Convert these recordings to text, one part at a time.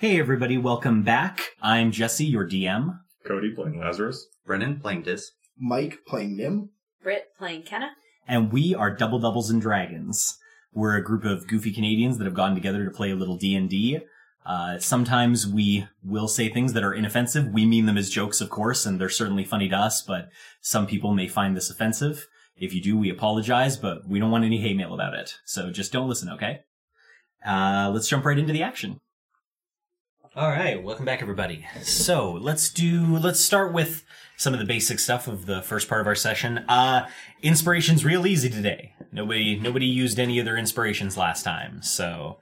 Hey everybody, welcome back. I'm Jesse, your DM. Cody playing Lazarus. Brennan playing Dis. Mike playing Nim. Britt playing Kenna. and we are Double Doubles and Dragons. We're a group of goofy Canadians that have gotten together to play a little D and D. Uh, sometimes we will say things that are inoffensive. We mean them as jokes, of course, and they're certainly funny to us. But some people may find this offensive. If you do, we apologize, but we don't want any hate mail about it. So just don't listen, okay? Uh, let's jump right into the action. All right, welcome back, everybody. So let's do. Let's start with some of the basic stuff of the first part of our session. Uh, inspiration's real easy today. Nobody, nobody used any of their inspirations last time, so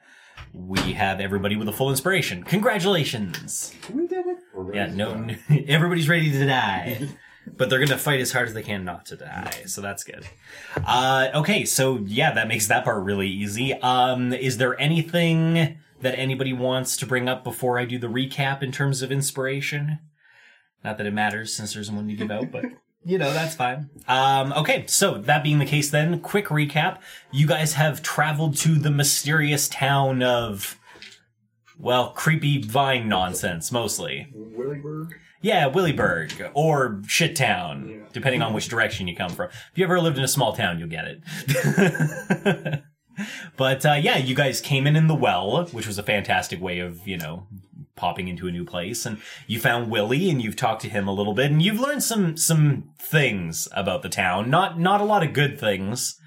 we have everybody with a full inspiration. Congratulations! We did it. Yeah, no, everybody's ready to die, but they're gonna fight as hard as they can not to die. So that's good. Uh, okay, so yeah, that makes that part really easy. Um, is there anything that anybody wants to bring up before I do the recap in terms of inspiration? Not that it matters since there's one to give out, but you know that's fine. Um, okay, so that being the case, then quick recap: you guys have traveled to the mysterious town of. Well, creepy vine nonsense, mostly. Willyburg. Yeah, Willyburg or Shittown, Yeah. depending on which direction you come from. If you ever lived in a small town, you'll get it. but uh, yeah, you guys came in in the well, which was a fantastic way of you know popping into a new place, and you found Willie, and you've talked to him a little bit, and you've learned some some things about the town. Not not a lot of good things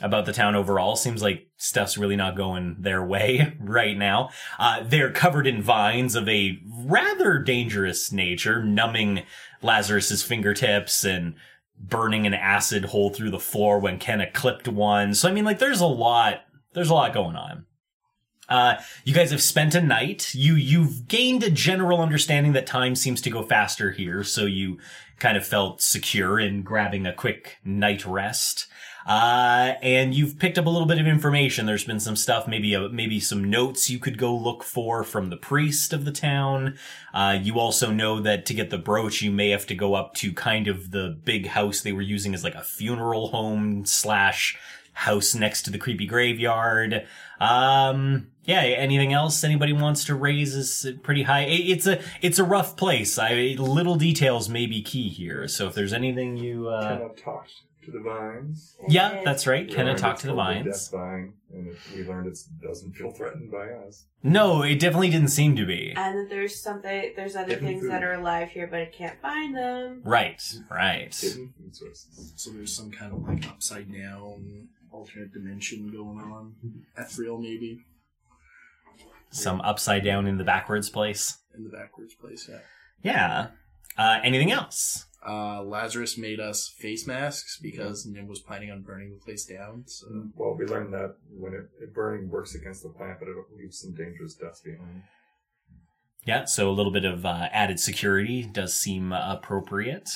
about the town overall. Seems like stuff's really not going their way right now. Uh, they're covered in vines of a rather dangerous nature, numbing Lazarus's fingertips and burning an acid hole through the floor when Kenna clipped one. So I mean, like, there's a lot. There's a lot going on. Uh, you guys have spent a night. You you've gained a general understanding that time seems to go faster here, so you kind of felt secure in grabbing a quick night rest. Uh, and you've picked up a little bit of information. There's been some stuff, maybe a, maybe some notes you could go look for from the priest of the town. Uh, you also know that to get the brooch, you may have to go up to kind of the big house they were using as like a funeral home slash house next to the creepy graveyard. Um, yeah. Anything else anybody wants to raise is pretty high. It's a it's a rough place. I little details may be key here. So if there's anything you, uh, Kenna talked to the vines. yeah, that's right. We Kenna learned talked to the vines. Death vine, and it, we learned it doesn't feel threatened by us. No, it definitely didn't seem to be. And that there's something, there's other Hidden things food. that are alive here, but I can't find them. Right, right. Hidden food sources. So there's some kind of like upside down alternate dimension going on. Ethereal maybe Some upside down in the backwards place. in the backwards place. Yeah. Yeah. Uh, anything else? Uh, Lazarus made us face masks because Nim was planning on burning the place down. So Well, we learned that when it, it burning works against the plant, but it leaves some dangerous dust behind. Yeah, so a little bit of uh, added security does seem uh, appropriate.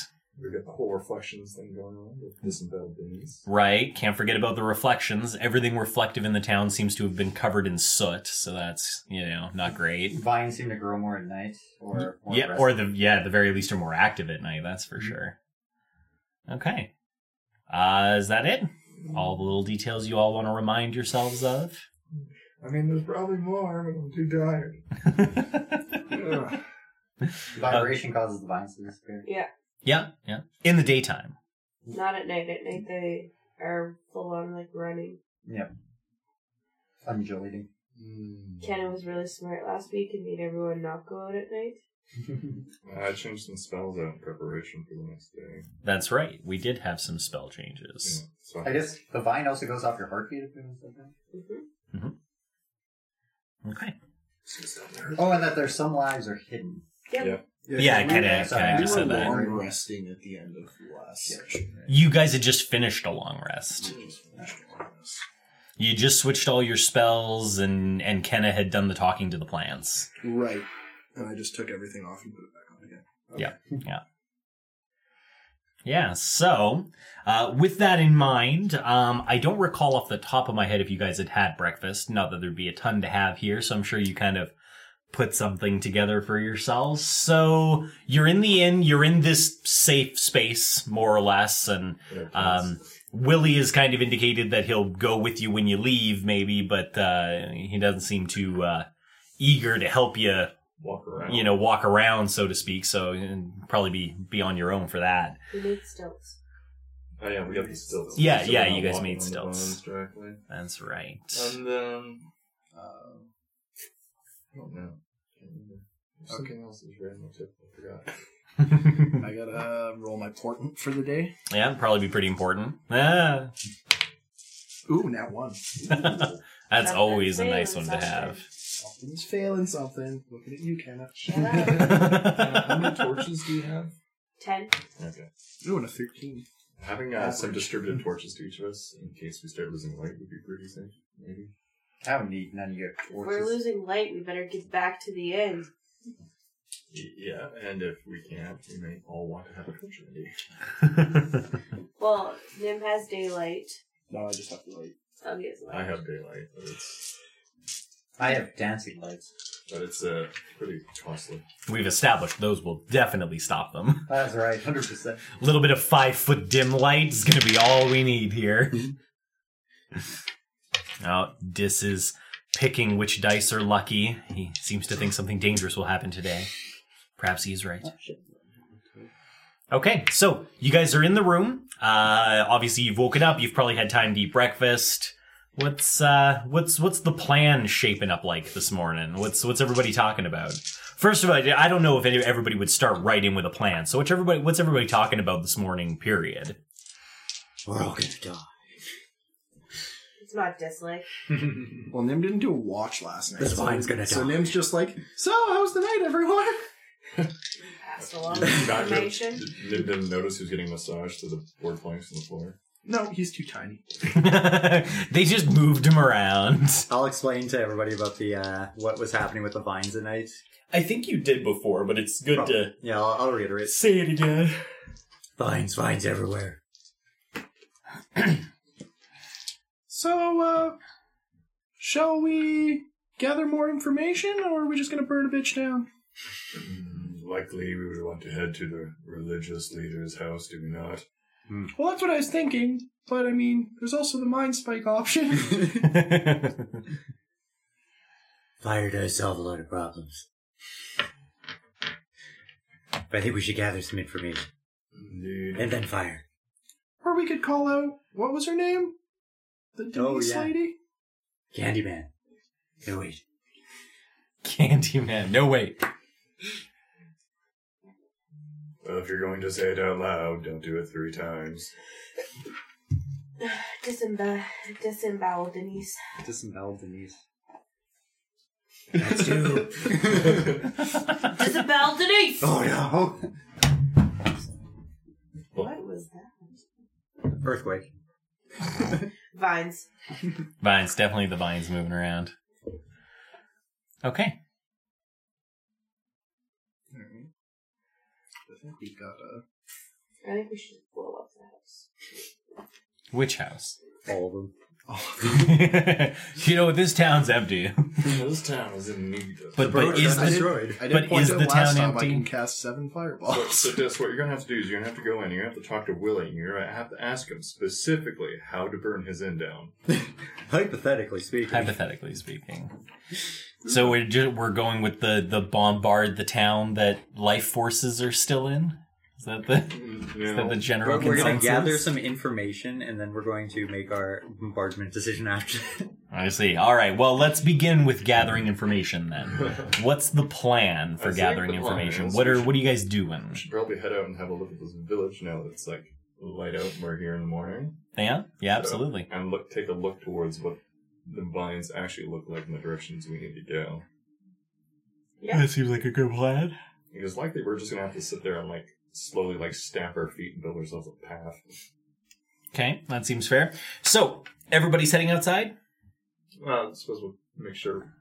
We got the whole reflections thing going on with disemboweled beings. Right, can't forget about the reflections. Everything reflective in the town seems to have been covered in soot, so that's, you know, not great. Vines seem to grow more at night, or more yeah, rest- or the yeah, at the very least are more active at night, that's for sure. Okay. Uh, is that it? All the little details you all want to remind yourselves of? I mean, there's probably more, but I'm too tired. Ugh. vibration causes the vines to disappear. Yeah, yeah, yeah. In the daytime. not at night. At night they are full on like running. Yep. Undulating. mm, Kenna was really smart last week and made everyone not go out at night. I changed some spells out in preparation for the next day. That's right. We did have some spell changes. Yeah, so I guess the vine also goes off your heartbeat if it was like that. hmm Okay. Oh, and that there's some lives are hidden. Yep. Yeah. Yeah, we- kinda- sorry, kinda we just were said that. long long resting at the end of the last Yeah. section. right? You guys had just finished a long rest. You just switched all your spells, and and Kenna had done the talking to the plants. Right. And I just took everything off and put it back on again. Yeah. Yeah. Yeah, so, uh, with that in mind, um, I don't recall off the top of my head if you guys had had breakfast. Not that there'd be a ton to have here, so I'm sure you kind of put something together for yourselves. So you're in the inn. You're in this safe space, more or less, and um, Willie has kind of indicated that he'll go with you when you leave, maybe, but uh, he doesn't seem too uh, eager to help you, Walk around. you know, walk around, so to speak. So and probably be be on your own for that. We need stilts. Oh yeah, we got the stilts. Yeah, So yeah, you guys made on stilts. That's right. And then, uh, I don't know. Can't Something else is right on tip. I forgot. I gotta roll my portent for the day. yeah, it'd probably be pretty important. Ah, Ooh, now one. that's Something's always a nice one failing to have. Something's failing something. Looking at you, Kenna. Shut up. Uh, how many torches do you have? Ten. Okay. Ooh, and a 13. Having uh, some distributed torches to each of us in case we start losing light would be pretty safe. Maybe. How neat, none of you If have we're losing light, we better get back to the end. Y- Yeah, and if we can't, we may all want to have a torch ready. Well, Nim has daylight. No, I just have to wait. Oh, he has light. I have daylight, but it's I have dancing lights. but it's uh, pretty costly. We've established those will definitely stop them. That's right, 100%. A little bit of five foot dim light is going to be all we need here. oh, Dis is picking which dice are lucky. He seems to think something dangerous will happen today. Perhaps he's right. Okay, so you guys are in the room. Uh, obviously, you've woken up. You've probably had time to eat breakfast. What's uh, what's what's the plan shaping up like this morning? What's what's everybody talking about? First of all, I don't know if any, everybody would start in with a plan. So what's everybody what's everybody talking about this morning? Period. We're all gonna die. It's not dislike. Well, Nim didn't do a watch last night. This so- vine's gonna So die. Nim's just like, so how's the night, everyone? Pass along Not information. Didn't, didn't notice who's getting massaged to the board planks on the floor. No, he's too tiny. they just moved him around. I'll explain to everybody about the uh, what was happening with the vines tonight. I think you did before, but it's good to Yeah, I'll, I'll reiterate. say it again. Vines, vines everywhere. So, uh, shall we gather more information, or are we just gonna burn a bitch down? Mm, Likely, we would want to head to the religious leader's house, do we not? Well, that's what I was thinking, but I mean, there's also the mind spike option. Fire does solve a lot of problems. But I think we should gather some information. Indeed. And then fire. or we could call out, what was her name? The Denise Oh, yeah. lady? Candyman. No, wait. Candyman. No wait. Well, if you're going to say it out loud, don't do it three times. Disembowel, disembowel, Denise. Disembowel Denise. That's you. Disembowel, Denise! oh no! What was that? Earthquake. Vines. Vines, definitely the vines moving around. Okay. Alright. I think we've got a. I think we should blow up the house. Which house? All of them. you know, what this town's empty. this town is in need of. But but is the destroyed. I did But point is out the last town empty? I can cast seven So, fireballs. so Dis, what you're gonna have to do is you're gonna have to go in. You're gonna have to talk to Willie. and You're gonna have to ask him specifically how to burn his inn down. Hypothetically speaking. hypothetically speaking. So we're ju- we're going with the the bombard the town that life forces are still in. Is that the mm, is that the general We're, we're going to gather some information and then we're going to make our bombardment decision after. I see. All right. Well, let's begin with gathering information then. What's the plan for I gathering plan information? What are what are you guys doing? We should probably head out and have a look at this village now that it's like light out and we're here in the morning. Yeah. Yeah. So- Absolutely. and look, take a look towards what the vines actually look like in the directions we need to go. Yeah. That seems like a good plan. Because likely we're just gonna have to sit there and like slowly like stamp our feet and build ourselves a path. Okay, that seems fair. So everybody's heading outside. Well, I suppose we'll make sure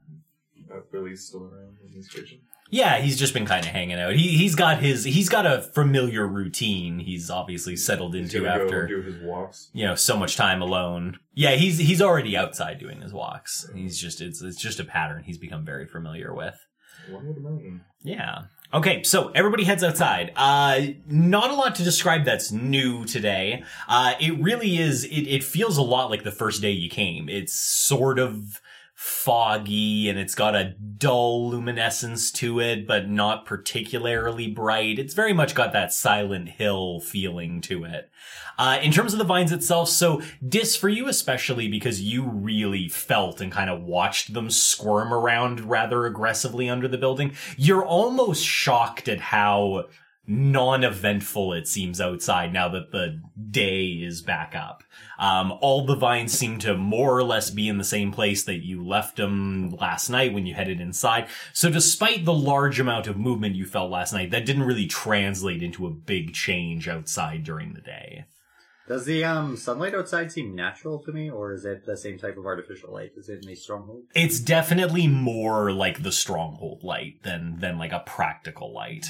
uh, Billy's still around in his kitchen. Yeah, he's just been kind of hanging out. He he's got his he's got a familiar routine. He's obviously settled He's into gonna go after do his walks. you know so much time alone. Yeah, he's he's already outside doing his walks. He's just it's it's just a pattern he's become very familiar with. One would imagine. Yeah. Okay, so everybody heads outside. Uh, not a lot to describe that's new today. Uh, it really is, it, it feels a lot like the first day you came. It's sort of foggy and it's got a dull luminescence to it, but not particularly bright. It's very much got that Silent Hill feeling to it. Uh, in terms of the vines itself, so Dis, for you especially, because you really felt and kind of watched them squirm around rather aggressively under the building, you're almost shocked at how non-eventful it seems outside now that the day is back up. Um, all the vines seem to more or less be in the same place that you left them last night when you headed inside. So despite the large amount of movement you felt last night, that didn't really translate into a big change outside during the day. Does the um sunlight outside seem natural to me, or is it the same type of artificial light? Is it in a stronghold? It's definitely more like the stronghold light than than like a practical light.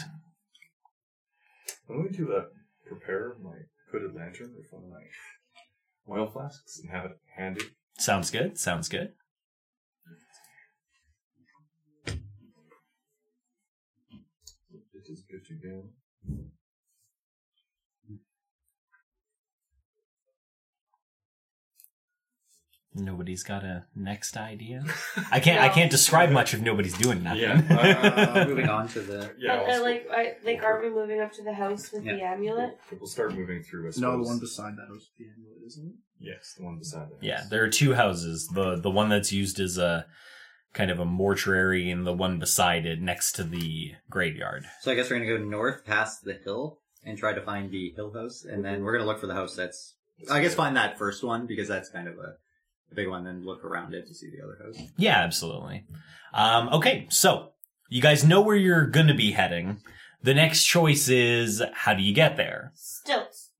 I'm going to uh, prepare my hooded lantern with one of my oil flasks and have it handy. Sounds good. Sounds good. It is good to go. Nobody's got a next idea. I can't. I can't describe much if nobody's doing nothing. Yeah. Uh, moving on to the. Yeah, and, I'll like, I, like, are we moving up to the house with the amulet? we'll start moving through. I No, the suppose. one beside that was the amulet, isn't it? Yes, the one beside it. Yeah, there are two houses. The the one that's used as a kind of a mortuary, and the one beside it, next to the graveyard. So I guess we're gonna go north past the hill and try to find the hill house, and then we're gonna look for the house that's. I guess find that first one because that's kind of a, a big one, then look around it to see the other house. Yeah, absolutely. Um, okay, so you guys know where you're going to be heading. The next choice is how do you get there? Stilts.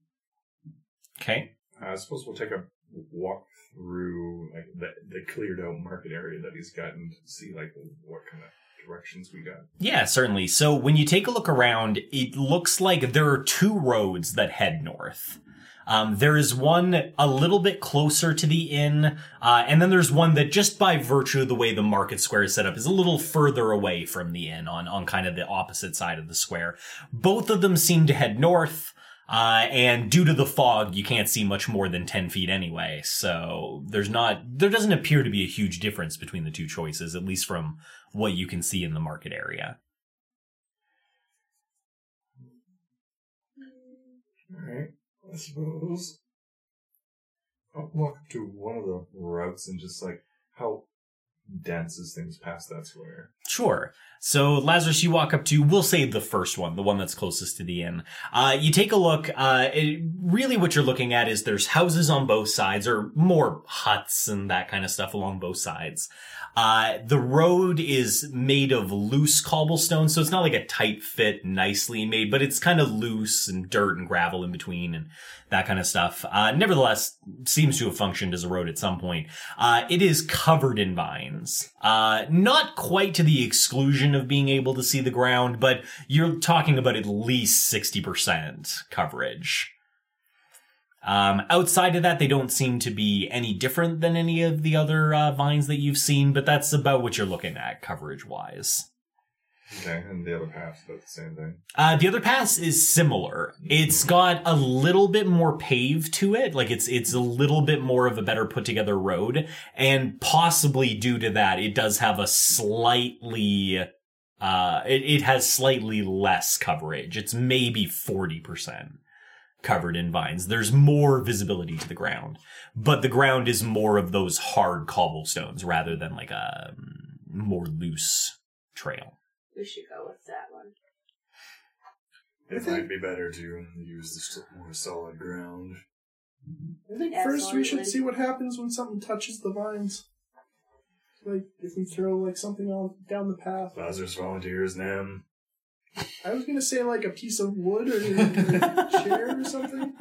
Okay. I suppose we'll take a walk through like the, the cleared out market area that he's gotten to see like what kind of directions we got. Yeah, certainly. So when you take a look around, it looks like there are two roads that head north. Um, there is one a little bit closer to the inn, uh, and then there's one that just by virtue of the way the market square is set up is a little further away from the inn on, on kind of the opposite side of the square. Both of them seem to head north. Uh, and due to the fog, you can't see much more than 10 feet anyway. So there's not, there doesn't appear to be a huge difference between the two choices, at least from what you can see in the market area. Alright, I suppose. I'll walk up to one of the routes and just like, how dense is things past that square? Sure. So Lazarus, you walk up to, we'll say the first one, the one that's closest to the inn. Uh, you take a look, uh, it, really what you're looking at is there's houses on both sides, or more huts and that kind of stuff along both sides. Uh, the road is made of loose cobblestone, so it's not like a tight fit, nicely made, but it's kind of loose and dirt and gravel in between and that kind of stuff. Uh, nevertheless, seems to have functioned as a road at some point. Uh, it is covered in vines. Uh, not quite to the exclusion of being able to see the ground, but you're talking about at least 60% coverage. Um, outside of that, they don't seem to be any different than any of the other uh, vines that you've seen, but that's about what you're looking at coverage wise. Okay, and the other path's about the same thing. Uh, the other pass is similar. It's got a little bit more paved to it. Like it's, it's a little bit more of a better put together road. And possibly due to that, it does have a slightly, uh, it, it has slightly less coverage. It's maybe 40% covered in vines. There's more visibility to the ground, but the ground is more of those hard cobblestones rather than like a more loose trail. We should go with that one. It might be better to use the st- more solid ground. I think first we should Absolutely. see what happens when something touches the vines. Like if we throw like something on down the path. Lazarus volunteers them. I was gonna say like a piece of wood or a chair or something.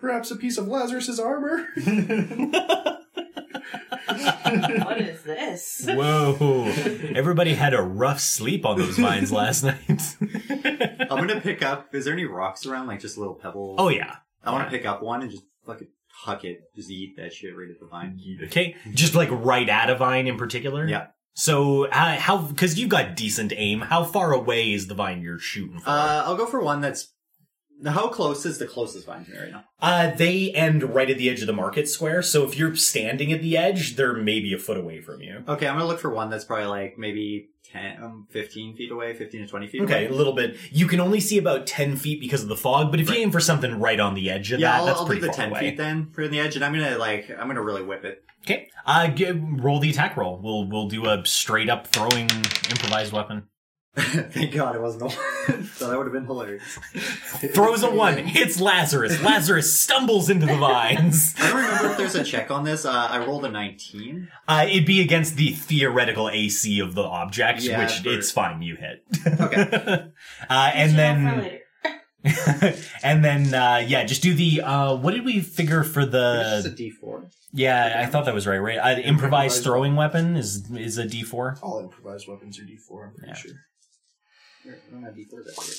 Perhaps a piece of Lazarus's armor. what is this? Whoa. Everybody had a rough sleep on those vines last night. I'm gonna pick up. Is there any rocks around, like just little pebbles? oh, yeah. I want to pick up one and just fucking huck it, just eat that shit right at the vine. Okay. Just like right at a vine in particular? Yeah. So, uh, how, because you've got decent aim, how far away is the vine you're shooting for? Uh, I'll go for one that's Now, how close is the closest vine to me right now? Uh, they end right at the edge of the market square, so if you're standing at the edge, they're maybe a foot away from you. Okay, I'm gonna look for one that's probably like maybe 10, um, 15 feet away, 15 to 20 feet Okay, away. a little bit. You can only see about 10 feet because of the fog, but if Right. you aim for something right on the edge of Yeah, that, I'll, that's I'll do pretty the far 10 away. feet then, for the edge, and I'm gonna like, I'm gonna really whip it. Okay, uh, g- roll the attack roll. We'll we'll do a straight up throwing improvised weapon. Thank God it wasn't a one. so that would have been hilarious. Throws a one, hits Lazarus. Lazarus stumbles into the vines. I don't remember if there's a check on this. Uh, I rolled a 19. Uh, it'd be against the theoretical AC of the object, Yeah, which for- it's fine, you hit. Okay. uh, and For then, and then, uh, yeah, just do the, uh, what did we figure for It's just a the, D4. yeah, I thought that was right, right? Uh, improvised Improvised throwing weapon is, is a D4. All improvised weapons are D4, I'm pretty Yeah. sure. Where- I don't have D4s up here.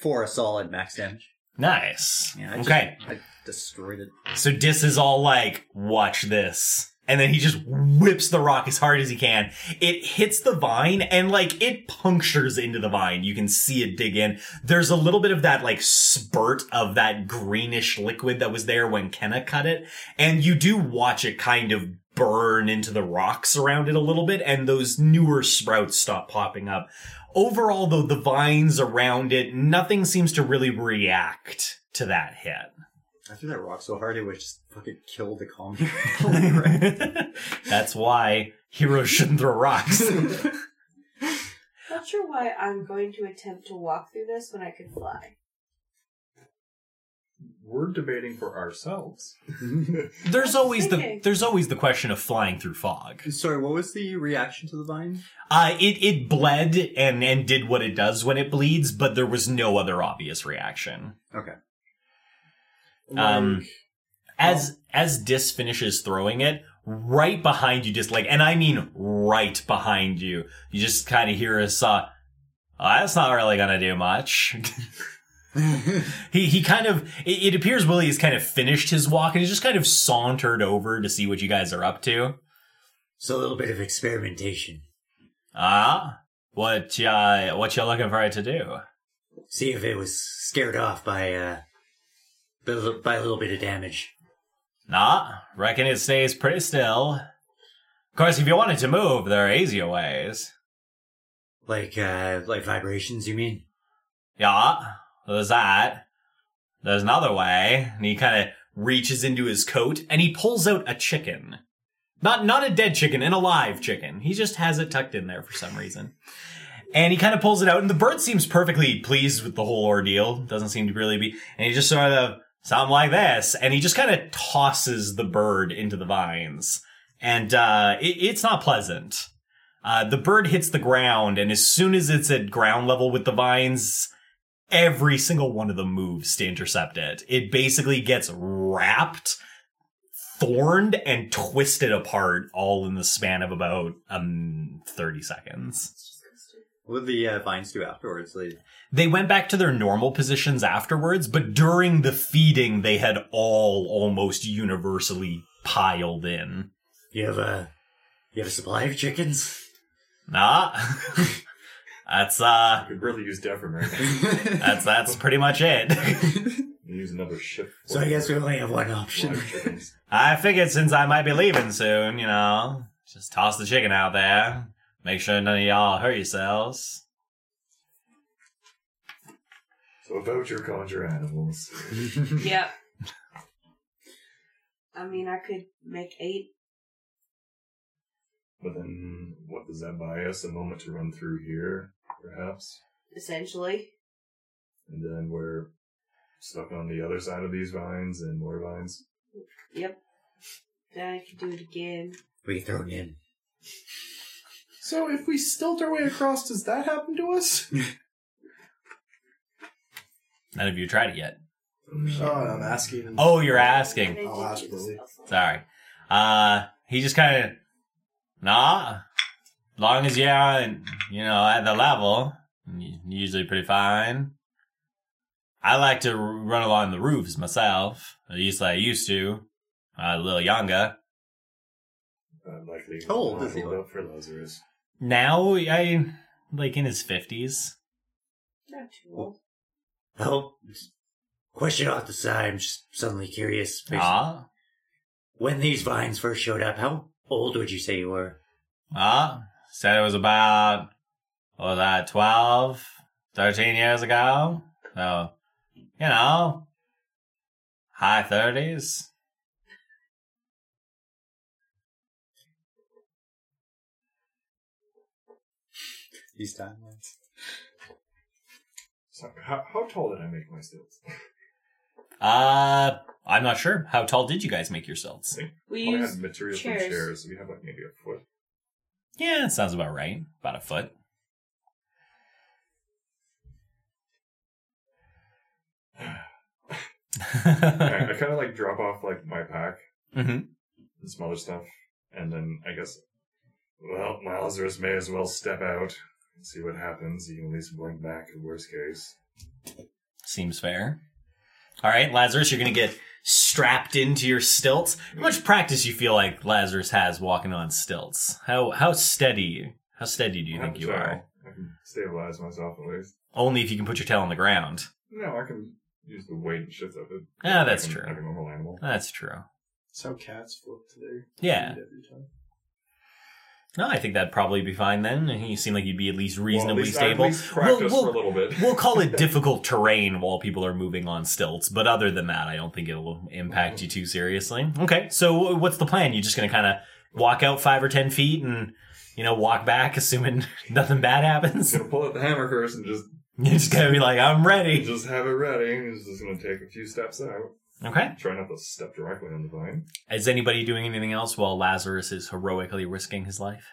Four solid max damage. Nice. Yeah, I just- okay. I destroyed it. So Dis is all like, watch this. And then he just whips the rock as hard as he can. It hits the vine and like it punctures into the vine. You can see it dig in. There's a little bit of that like spurt of that greenish liquid that was there when Kenna cut it. And you do watch it kind of burn into the rocks around it a little bit and those newer sprouts stop popping up. Overall though, the vines around it, nothing seems to really react to that hit. I threw that rock so hard it would just fucking kill the commune. That's why heroes shouldn't throw rocks. Not sure why I'm going to attempt to walk through this when I could fly. We're debating for ourselves. there's always the there's always the question of flying through fog. Sorry, what was the reaction to the vine? Uh it it bled and and did what it does when it bleeds, but there was no other obvious reaction. Okay. Um, Like, As as Dis finishes throwing it, right behind you, just like, and I mean right behind you, you just kind of hear a saw. Oh, that's not really gonna do much. he he kind of it, it appears Willie has kind of finished his walk and he's just kind of sauntered over to see what you guys are up to. So a little bit of experimentation. Ah, what uh what you looking for it to do? See if it was scared off by uh by a little, by a little bit of damage. Nah, reckon it stays pretty still. Of course, if you wanted to move, there are easier ways. Like uh like vibrations, you mean? Yeah, there's that. There's another way. And he kind of reaches into his coat and he pulls out a chicken. Not not a dead chicken, an alive chicken. He just has it tucked in there for some reason. And he kind of pulls it out, and the bird seems perfectly pleased with the whole ordeal. Doesn't seem to really be. And he just sort of something like this, and he just kind of tosses the bird into the vines, and uh, it, it's not pleasant. Uh, the bird hits the ground, and as soon as it's at ground level with the vines, every single one of them moves to intercept it. It basically gets wrapped, thorned, and twisted apart all in the span of about um 30 seconds. What did the uh, vines do afterwards? They They went back to their normal positions afterwards, but during the feeding, they had all almost universally piled in. you have a you have a supply of chickens? Nah. that's uh could really use Devon right now. that's that's pretty much it. use another ship. so I guess we only have one option. I figured since I might be leaving soon, you know, just toss the chicken out there. Make sure none of y'all hurt yourselves. So about your conjure animals. Yep. I mean, I could make eight. But then, what does that buy us? A moment to run through here, perhaps? essentially. And then we're stuck on the other side of these vines and more vines. Yep. Then I could do it again. we can throw it in. So if we stilt our way across, does that happen to us? None of you tried it yet. Oh, I'm asking. Oh, you're asking. I'll ask Lily. Sorry. Uh, he just kind of, nah. Long as you're, on, you know, at the level, usually pretty fine. I like to run along the roofs myself. At least I used to. when I was a little younger. Unlikely. How old is he, Hold like? up for Lazarus. Now, I like in his fifties. Not too old. Oh, question off the side. I'm just suddenly curious. Ah, When these vines first showed up, how old would you say you were? ah. Said it was about, what was that, 12, 13 years ago? So, you know, high 30s. These timelines. So, how, how tall did I make my stilts? Uh, I'm not sure. How tall did you guys make your stilts? We I use had materials chairs. from chairs, so we have like maybe a foot. Yeah, that sounds about right. About a foot. I, I kind of like drop off like my pack hmm and some other stuff, and then I guess, well, Lazarus may as well step out and see what happens. You can at least blink back in worst case. Seems fair. All right, Lazarus, you're going to get strapped into your stilts. How much practice you feel like Lazarus has walking on stilts? How how steady? How steady do you think you So, are? I can stabilize myself at least. Only if you can put your tail on the ground. No, I can use the weight and shift of it. Yeah, that's like a- true. Like a normal animal. That's true. That's how cats flip to their Yeah. feet every time. No, I think that'd probably be fine then. You seem like you'd be at least Well, at reasonably least- stable. Practice We'll- for a little bit. We'll call it difficult terrain while people are moving on stilts, but other than that, I don't think it will impact you too seriously. Okay, so what's the plan? You're just going to kind of walk out five or ten feet and, you know, walk back, assuming nothing bad happens. gonna pull out the hammer first and just You're just going to be like, I'm ready. just have it ready. He's just gonna take a few steps out. Okay. Try not to step directly on the vine. Is anybody doing anything else while Lazarus is heroically risking his life?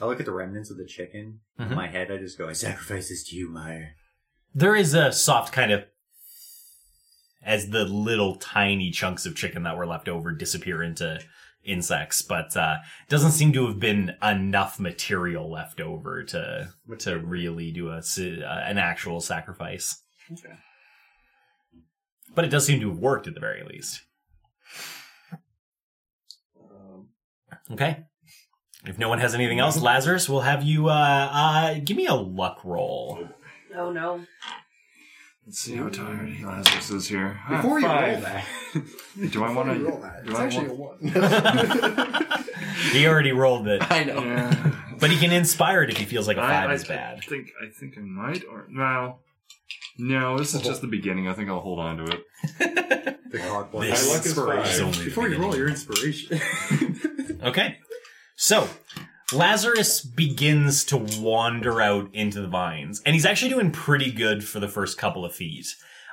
I look at the remnants of the chicken. Mhm. In my head, I just go, I said, Sacrifice this to you, Meyer. There is a soft kind of as the little tiny chunks of chicken that were left over disappear into insects, but uh, doesn't seem to have been enough material left over to to really do a s- uh, an actual sacrifice. Okay. But it does seem to have worked at the very least. Um, Okay. If no one has anything else, Lazarus, we'll have you uh, uh, give me a luck roll. Oh no. Let's see how tired Lazarus is here. Before you roll that, Do I want to? roll that. Do it's I actually want? a one. He already rolled it, I know. Yeah. but he can inspire it if he feels like a five I, is I bad. think I think I might or no. No, this is just the beginning. I think I'll hold on to it. the hard boy. This I like his inspiration is only the Before you roll your inspiration. Okay. So, Lazarus begins to wander out into the vines, and he's actually doing pretty good for the first couple of feet.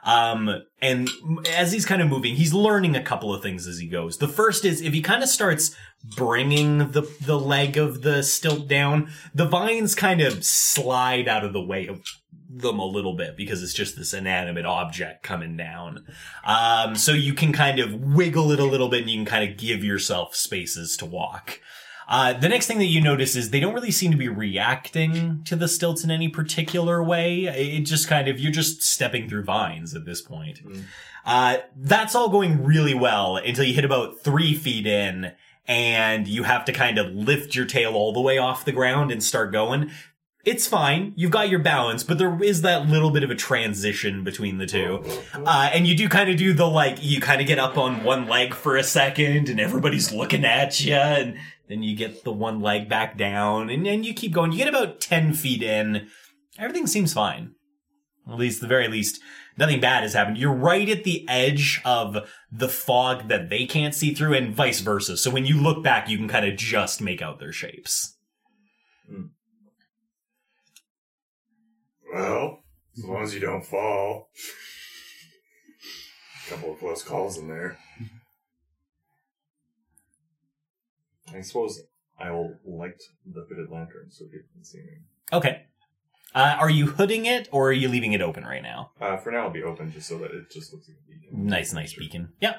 Um, and as he's kind of moving, he's learning a couple of things as he goes. The first is if he kind of starts bringing the, the leg of the stilt down, the vines kind of slide out of the way of them a little bit because it's just this inanimate object coming down. Um, so you can kind of wiggle it a little bit and you can kind of give yourself spaces to walk. Uh, the next thing that you notice is they don't really seem to be reacting to the stilts in any particular way. It just kind of, you're just stepping through vines at this point. Uh, that's all going really well until you hit about three feet in and you have to kind of lift your tail all the way off the ground and start going. It's fine. You've got your balance, but there is that little bit of a transition between the two. Uh, and you do kind of do the like, you kind of get up on one leg for a second and everybody's looking at you and then you get the one leg back down and then you keep going. You get about 10 feet in. Everything seems fine. At least, the very least, nothing bad has happened. You're right at the edge of the fog that they can't see through and vice versa. So when you look back, you can kind of just make out their shapes. Well, as long as you don't fall. A couple of close calls in there. I suppose I'll light the fitted lantern so people can see me. Okay. Uh, are you hooding it or are you leaving it open right now? Uh, for now, it'll be open just so that it just looks like a beacon. Nice, nice beacon. Yeah.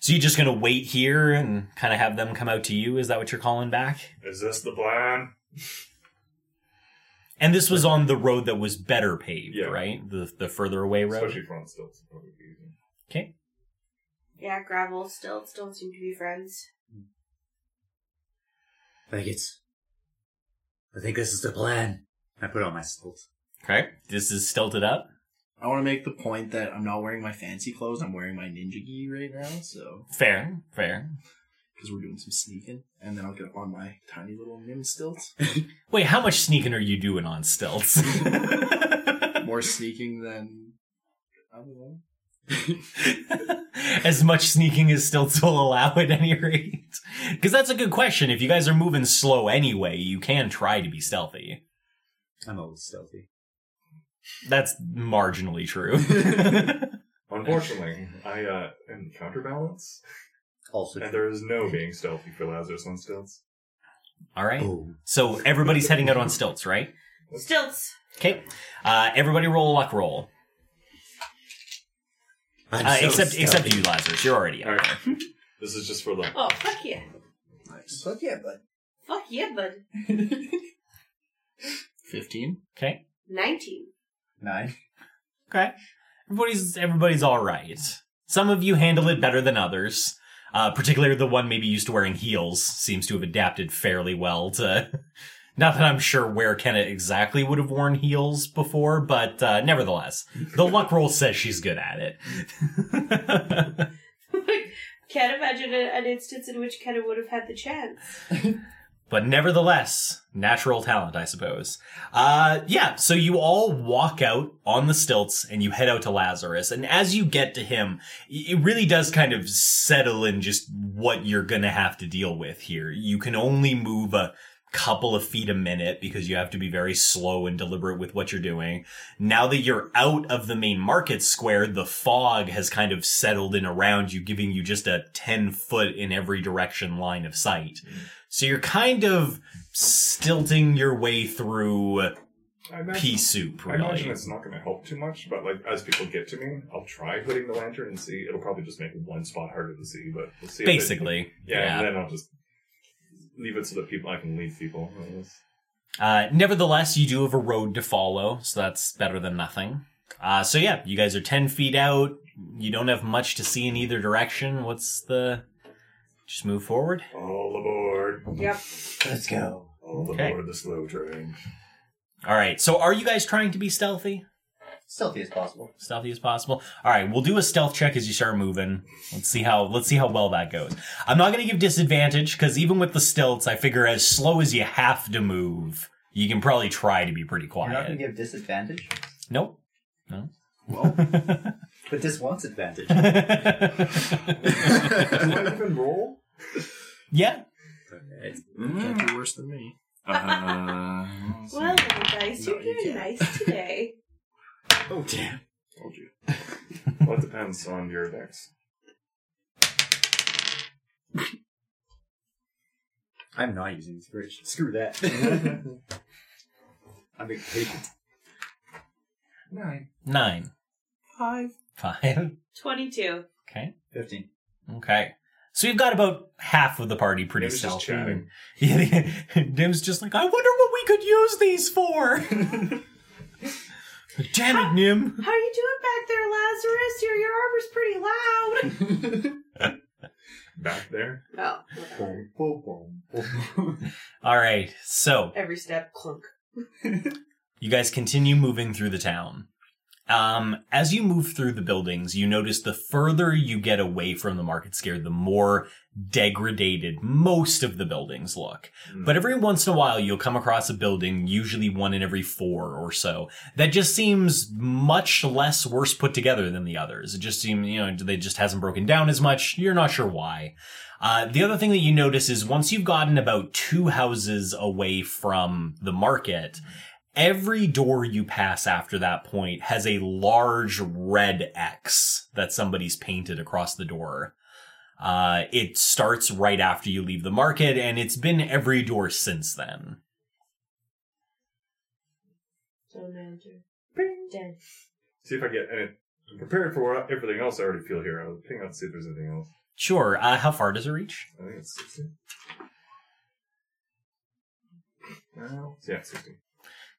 So you're just gonna wait here and kind of have them come out to you? Is that what you're calling back? Is this the plan? And this was on the road that was better paved, Yeah. right? The the further away road. Especially front stilts. it'll probably be easy. Okay. Yeah, gravel stilts don't seem to be friends. I think it's. I think this is the plan. I put on my stilts. Okay. This is stilted up. I want to make the point that I'm not wearing my fancy clothes. I'm wearing my ninja gi right now, so Fair, fair. Because we're doing some sneaking, and then I'll get up on my tiny little nim stilts. Wait, how much sneaking are you doing on stilts? More sneaking than I don't know. as much sneaking as stilts will allow at any rate. Because that's a good question. If you guys are moving slow anyway, you can try to be stealthy. I'm always stealthy. That's marginally true. Unfortunately, I uh, am counterbalance, Also, and there is no being stealthy for Lazarus on stilts. All right. Boom. So everybody's heading out on stilts, right? Stilts. Okay. Uh, everybody roll a luck roll. I'm Uh, so except stealthy. except you, Lazarus. You're already out. Alright. This is just for the. Oh, fuck yeah. Nice. Fuck yeah, bud. Fuck yeah, bud. Fifteen. Okay. 19. nine. Okay. Everybody's everybody's all right. Some of you handle it better than others. Uh, particularly the one maybe used to wearing heels seems to have adapted fairly well to. Not that I'm sure where Kenna exactly would have worn heels before, but uh, nevertheless, the luck roll says she's good at it. Can't imagine an instance in which Kenna would have had the chance. But nevertheless, natural talent, I suppose. Uh, yeah, so you all walk out on the stilts and you head out to Lazarus. And as you get to him, it really does kind of settle in just what you're gonna have to deal with here. You can only move a couple of feet a minute because you have to be very slow and deliberate with what you're doing. Now that you're out of the main market square, the fog has kind of settled in around you, giving you just a 10 foot in every direction line of sight. So you're kind of stilting your way through I imagine, pea soup, really. I imagine it's not going to help too much, but like as people get to me, I'll try hitting the lantern and see. It'll probably just make one spot harder to see, but we'll see. if it- Basically. yeah, yeah. and then I'll just leave it so that people I can lead people. Uh, nevertheless, you do have a road to follow, so that's better than nothing. Uh, so yeah, you guys are 10 feet out. You don't have much to see in either direction. What's the. Just move forward? All aboard! Yep. Let's go. Oh, All Okay. aboard the slow train. All right. So are you guys trying to be stealthy? Stealthy as possible. Stealthy as possible. All right, we'll do a stealth check as you start moving. Let's see how let's see how well that goes. I'm not going to give disadvantage because even with the stilts, I figure as slow as you have to move, you can probably try to be pretty quiet. You're not going to give disadvantage, Nope. No. Well, but this wants advantage. Do I even roll? yeah. Okay. can't do worse than me. Uh, Well, little dice, you're you doing can't. nice today. Oh damn! Told you. well, it depends on your dex. I'm not using inspiration. Screw that. I'm being patient. Nine. Nine. Five. Five. 22. Okay. Fifteen. Okay. So we've got about half of the party pretty It was just stealthy. chatting. Yeah, Dim's just like, I wonder what we could use these for. Damn it, Nim. How are you doing back there, Lazarus? Your, your armor's pretty loud. Back there. oh, All right. So every step, clunk. you guys continue moving through the town. Um, as you move through the buildings, you notice the further you get away from the market square, the more degraded most of the buildings look. But every once in a while, you'll come across a building, usually one in every four or so, that just seems much less worse put together than the others. It just seems, you know, they just hasn't broken down as much. You're not sure why. Uh, the other thing that you notice is once you've gotten about two houses away from the market, every door you pass after that point has a large red X that somebody's painted across the door. Uh, it starts right after you leave the market, and it's been every door since then. So manager. Dead. See if I get. And it, I'm prepared for what, everything else I already feel here. I'll ping out and see if there's anything else. Sure. Uh, how far does it reach? I think it's 60. Well, yeah, 60.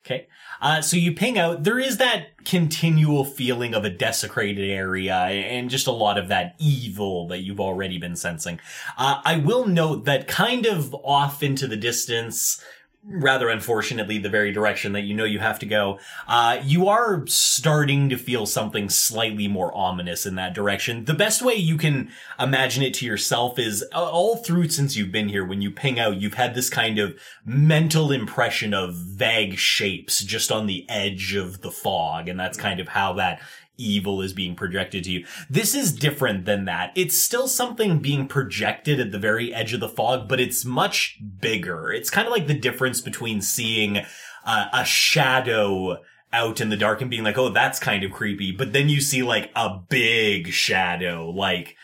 Okay. Uh, so you ping out. There is that continual feeling of a desecrated area and just a lot of that evil that you've already been sensing. Uh, I will note that kind of off into the distance, rather unfortunately, the very direction that you know you have to go. Uh, you are starting to feel something slightly more ominous in that direction. The best way you can imagine it to yourself is uh, all through since you've been here, when you ping out, you've had this kind of mental impression of vague shapes just on the edge of the fog. And that's kind of how that evil is being projected to you. This is different than that. It's still something being projected at the very edge of the fog, but it's much bigger. It's kind of like the difference between seeing uh, a shadow out in the dark and being like, oh, that's kind of creepy. But then you see like a big shadow, like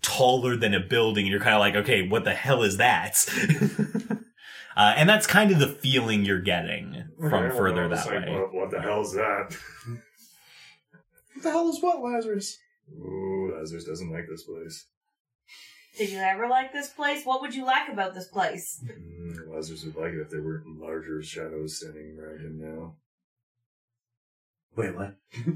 taller than a building. And you're kind of like, okay, what the hell is that? uh, and that's kind of the feeling you're getting from Okay, further that like, way. What, what the hell's that? What the hell is what, Lazarus? Ooh, Lazarus doesn't like this place. Did you ever like this place? What would you like about this place? Mm, Lazarus would like it if there weren't larger shadows standing around him now. Wait, what?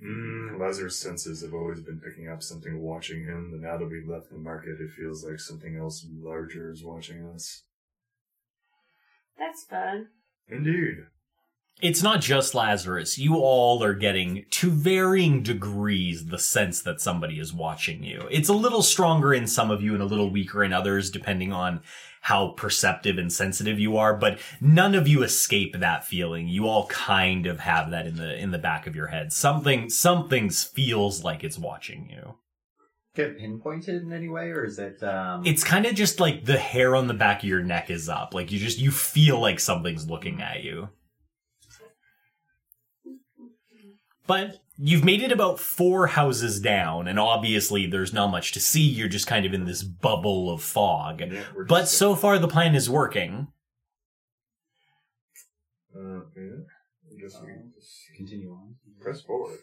Mm, Lazarus' senses have always been picking up something watching him, and now that we've left the market, it feels like something else larger is watching us. That's fun. Indeed. It's not just Lazarus. You all are getting, to varying degrees, the sense that somebody is watching you. It's a little stronger in some of you and a little weaker in others, depending on how perceptive and sensitive you are, but none of you escape that feeling. You all kind of have that in the, in the back of your head. Something, something feels like it's watching you. Get pinpointed in any way, or is it? Um, It's kind of just like the hair on the back of your neck is up. Like you just, you feel like something's looking at you. But you've made it about four houses down, and obviously there's not much to see. You're just kind of in this bubble of fog. Yeah, we're But just- so far the plan is working. Uh, yeah. I guess we just continue on. press forward.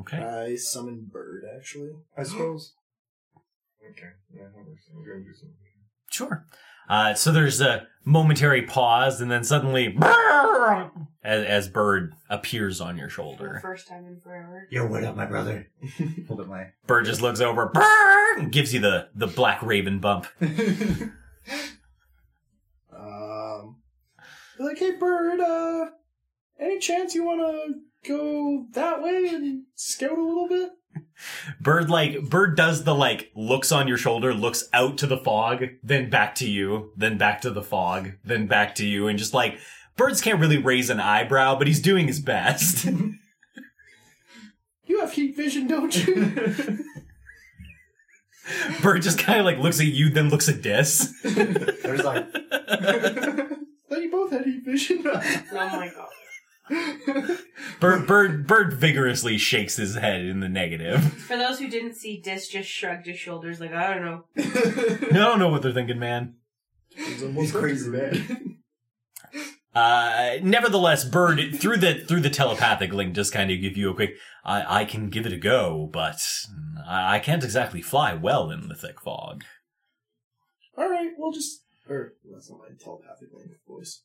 Okay. I summoned Bird, actually. I suppose. Okay. Yeah, we're, we're gonna do something. Sure. Uh, so there's a momentary pause, and then suddenly, as, as Bird appears on your For the shoulder. first time in forever. Yo, what up, my brother? Hold up my. Bird just looks over, and gives you the, the black raven bump. Um, be like, hey, Bird, uh, any chance you want to go that way and scout a little bit? Bird like Bird does the like looks on your shoulder, looks out to the fog, then back to you, then back to the fog, then back to you, and just like birds can't really raise an eyebrow, but he's doing his best. You have heat vision, don't you? Bird just kind of like looks at you, then looks at Dis. There's like. Thought you both had heat vision. Oh my god. Bird Bird Bird vigorously shakes his head in the negative. For those who didn't see, Dis just shrugged his shoulders like, I don't know. I don't know what they're thinking, man. He's crazy, man. Uh, nevertheless, Bird through the through the telepathic link just kind of give you a quick. I I can give it a go, but I, I can't exactly fly well in the thick fog. all right, we'll just. Or that's not my telepathic link voice.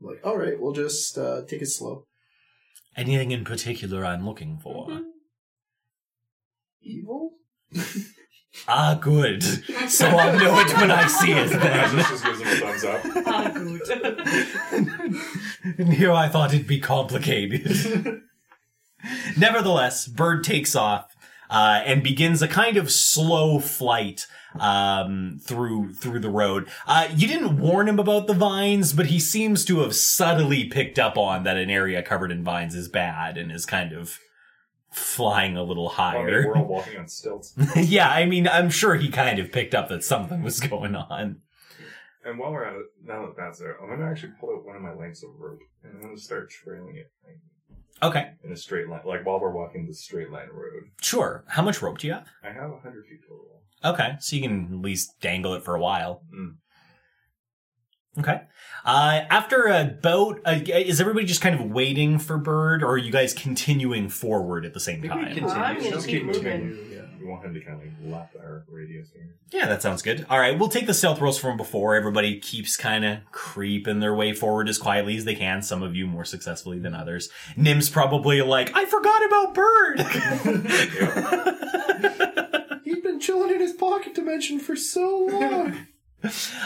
I'm like, all right, we'll just uh, take it slow. Anything in particular I'm looking for? Mhm. Evil? Ah, good. So I'll know it when I see it Lazarus then. just gives him a thumbs up. Ah, good. and here I thought it'd be complicated. Nevertheless, Bird takes off uh, and begins a kind of slow flight um, through through the road. Uh, you didn't warn him about the vines, but he seems to have subtly picked up on that an area covered in vines is bad and is kind of flying a little I mean, we're higher. all walking on stilts. yeah, I mean, I'm sure he kind of picked up that something was going on. And while we're at it, now that that's there, I'm gonna actually pull out one of my lengths of rope and I'm gonna start trailing it like, Okay, in a straight line, like while we're walking the straight line road. sure. How much rope do you have? I have a hundred feet total. Okay, so you can at least dangle it for a while. Mm. Okay. Uh, after about, uh, is everybody just kind of waiting for Bird, or are you guys continuing forward at the same Think we time? can- I'm gonna Let's keep keep moving. moving. Yeah. We want him to kind of like lap our radius here. Yeah, that sounds good. All right, we'll take the stealth rolls from before. Everybody keeps kind of creeping their way forward as quietly as they can. Some of you more successfully than others. Nim's probably like, I forgot about Bird. Been chilling in his pocket dimension for so long.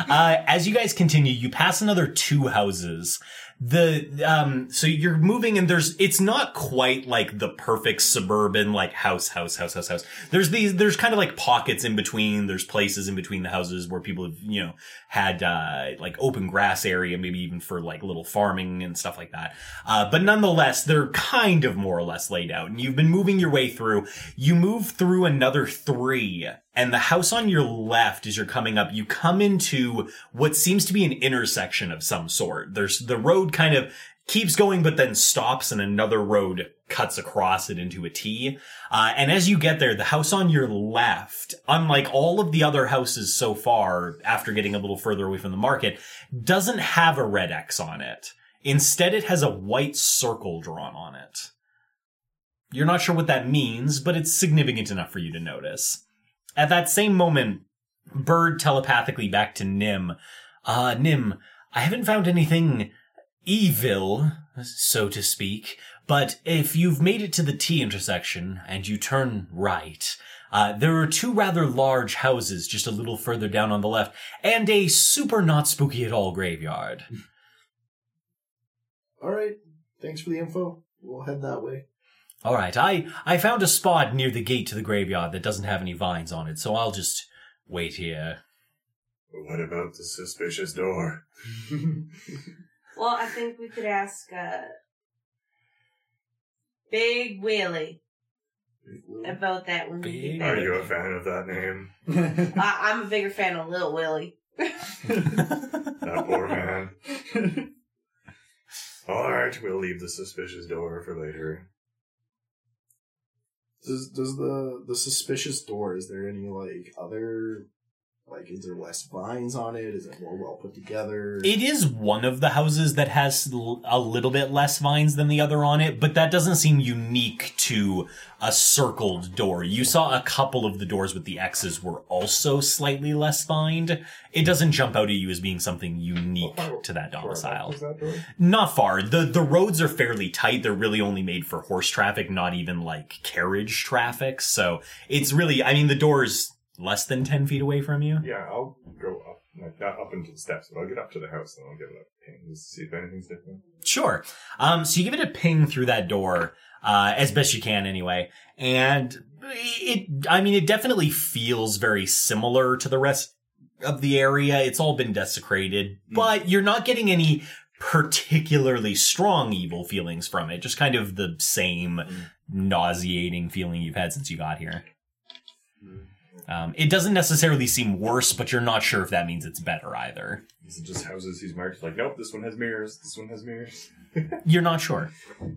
uh, as you guys continue, you pass another two houses. The um, so you're moving, and there's it's not quite like the perfect suburban like house, house, house, house, house. There's these there's kind of like pockets in between. There's places in between the houses where people have you know had uh, like open grass area, maybe even for like little farming and stuff like that. Uh, but nonetheless, they're kind of more or less laid out. And you've been moving your way through. You move through another three, and the house on your left, as you're coming up, you come into what seems to be an intersection of some sort. There's the road kind of keeps going, but then stops, and another road cuts across it into a T. Uh, and as you get there, the house on your left, unlike all of the other houses so far, after getting a little further away from the market, doesn't have a red X on it. Instead, it has a white circle drawn on it. You're not sure what that means, but it's significant enough for you to notice. At that same moment, Bird telepathically back to Nim. Uh, Nim, I haven't found anything evil, so to speak, but if you've made it to the T intersection and you turn right, uh, there are two rather large houses just a little further down on the left, and a super not spooky at all graveyard. All right. Thanks for the info. We'll head that way. All right, I I found a spot near the gate to the graveyard that doesn't have any vines on it, so I'll just wait here. But what about the suspicious door? Well, I think we could ask uh, Big Willie about that when we Big Are you a fan of that name? I, I'm a bigger fan of Little Willie. That poor man. All right, we'll leave the suspicious door for later. Does does the the suspicious door? Is there any like other like? Is there less vines on it? Is it more well put together? It is one of the houses that has l- a little bit less vines than the other on it, but that doesn't seem unique to a circled door. You saw a couple of the doors with the X's were also slightly less vined. It doesn't jump out at you as being something unique to that domicile. Was that? Not far. The the roads are fairly tight. They're really only made for horse traffic, not even like carriage traffic. So it's really I mean the door's less than ten feet away from you. Yeah, I'll go up, like not up into the steps, but I'll get up to the house and I'll give it a ping just to see if anything's different. Sure. Um, so you give it a ping through that door, uh, as best you can anyway. And it, I mean, it definitely feels very similar to the rest of the area. It's all been desecrated, but you're not getting any particularly strong evil feelings from it. Just kind of the same nauseating feeling you've had since you got here. Um, it doesn't necessarily seem worse, but you're not sure if that means it's better either. Is it just houses he's marked? Like, nope, this one has mirrors, this one has mirrors. You're not sure.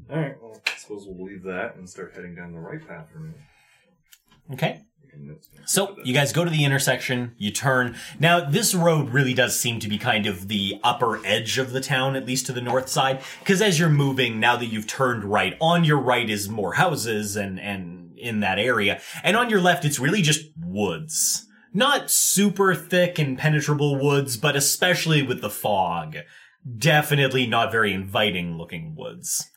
Alright, well, I suppose we'll leave that and start heading down the right path from here. Okay. So you guys go to the intersection, you turn. Now this road really does seem to be kind of the upper edge of the town, at least to the north side, because as you're moving, now that you've turned right, on your right is more houses and and in that area, and on your left it's really just woods. Not super thick and penetrable woods, but especially with the fog, definitely not very inviting looking woods.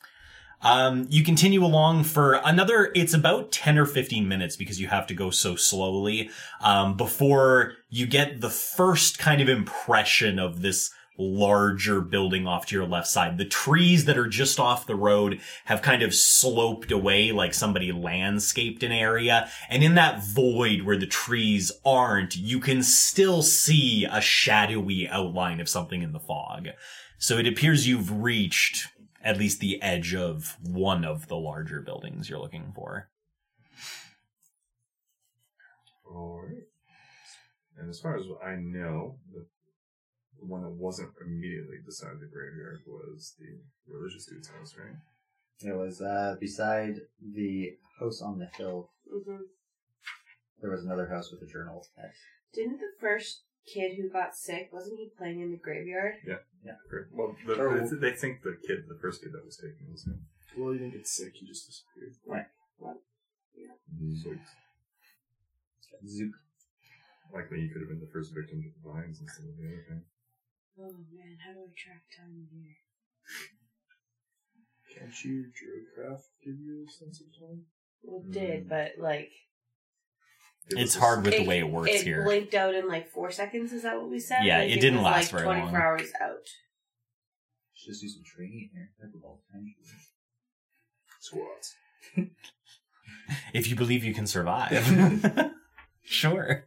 Um, you continue along for another, it's about 10 or 15 minutes because you have to go so slowly, um, before you get the first kind of impression of this larger building off to your left side. The trees that are just off the road have kind of sloped away like somebody landscaped an area. And in that void where the trees aren't, you can still see a shadowy outline of something in the fog. So it appears you've reached at least the edge of one of the larger buildings you're looking for. Alright. And as far as I know, the, the one that wasn't immediately beside the graveyard was the religious dude's house, right? It was uh, beside the house on the hill. hmm There was another house with a journal. That's Didn't the first kid who got sick wasn't he playing in the graveyard? Yeah, yeah. Well, the, the- they think the kid, the first kid that was taken, was him. Well, he didn't get sick. He just disappeared. So Zook. likely he could have been the first victim to the vines instead of the other thing. Oh man, how do I track time here? Can't you Druidcraft give you a sense of time? Well, it did, but like, Give It's hard with the way it works it here. blinked out in like four seconds. Is that what we said? Yeah, Like, it didn't was, last like very 24 long. hours out. Should just do some training here. Pickleball potentially. Squats. if you believe you can survive. sure.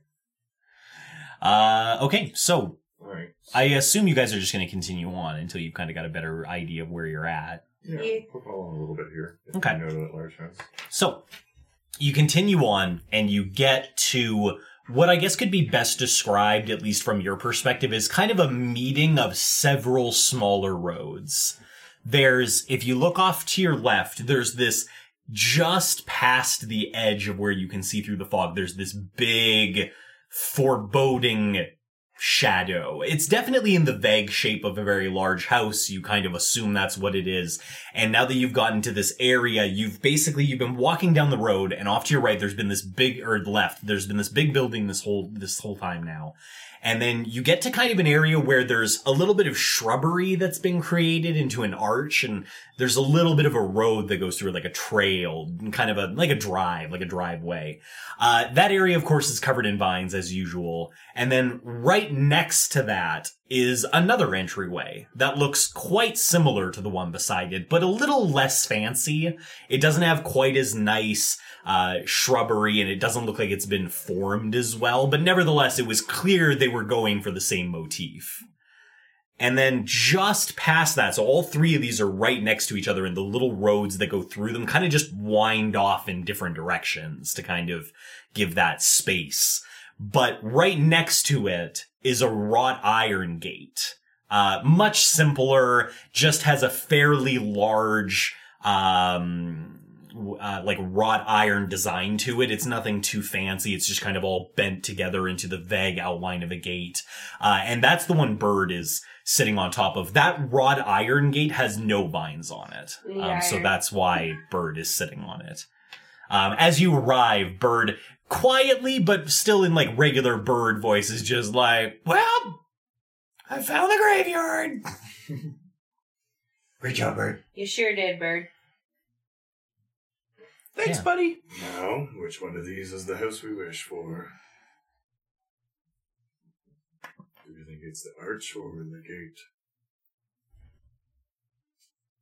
Uh, okay, so All right. I assume you guys are just going to continue on until you've kind of got a better idea of where you're at. Yeah, Yeah. we'll follow on a little bit here. Okay. You know that large house. So you continue on and you get to what I guess could be best described, at least from your perspective, is kind of a meeting of several smaller roads. There's, if you look off to your left, there's this just past the edge of where you can see through the fog. There's this big foreboding shadow. It's definitely in the vague shape of a very large house. You kind of assume that's what it is. And now that you've gotten to this area, you've basically, you've been walking down the road and off to your right, there's been this big, or left, there's been this big building this whole, this whole time now. And then you get to kind of an area where there's a little bit of shrubbery that's been created into an arch and there's a little bit of a road that goes through like a trail, kind of a, like a drive, like a driveway. Uh, that area, of course, is covered in vines as usual. And then right next to that is another entryway that looks quite similar to the one beside it, but a little less fancy. It doesn't have quite as nice, uh, shrubbery and it doesn't look like it's been formed as well, but nevertheless, it was clear they were going for the same motif. And then just past that, so all three of these are right next to each other and the little roads that go through them kind of just wind off in different directions to kind of give that space. But right next to it is a wrought iron gate. Uh, much simpler, just has a fairly large, um, uh, like wrought iron design to it. It's nothing too fancy. It's just kind of all bent together into the vague outline of a gate. Uh, and that's the one Bird is sitting on top of. That wrought iron gate has no vines on it. Um, so that's why Bird is sitting on it. Um, as you arrive, Bird quietly, but still in like regular bird voices, just like, well, I found the graveyard. Great job, Bird. You sure did, Bird. Thanks, Yeah. buddy. Now, which one of these is the house we wish for? Do you think it's the arch or the gate?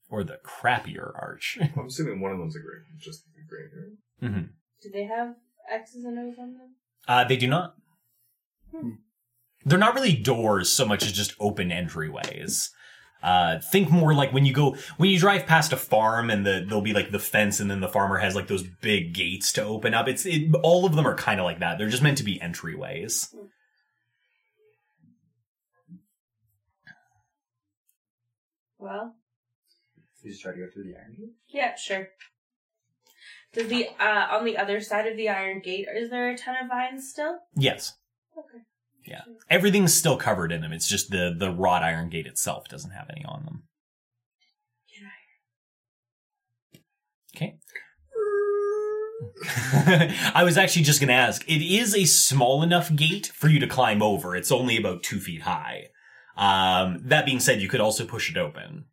Or the crappier arch. I'm assuming one of them's a grave, just a graveyard. hmm Do they have X's and O's on them? Uh, they do not. They're not really doors so much as just open entryways. Uh, think more like when you go, when you drive past a farm and the, there'll be like the fence and then the farmer has like those big gates to open up. It's, it, all of them are kind of like that. They're just meant to be entryways. Well, You just try to go through the iron gate? yeah, sure. Does the uh on the other side of the iron gate is there a ton of vines still? Yes. Okay. Yeah. Everything's still covered in them. It's just the, the wrought iron gate itself doesn't have any on them. Okay. I was actually just going to ask. It is a small enough gate for you to climb over. It's only about two feet high. Um, that being said, you could also push it open.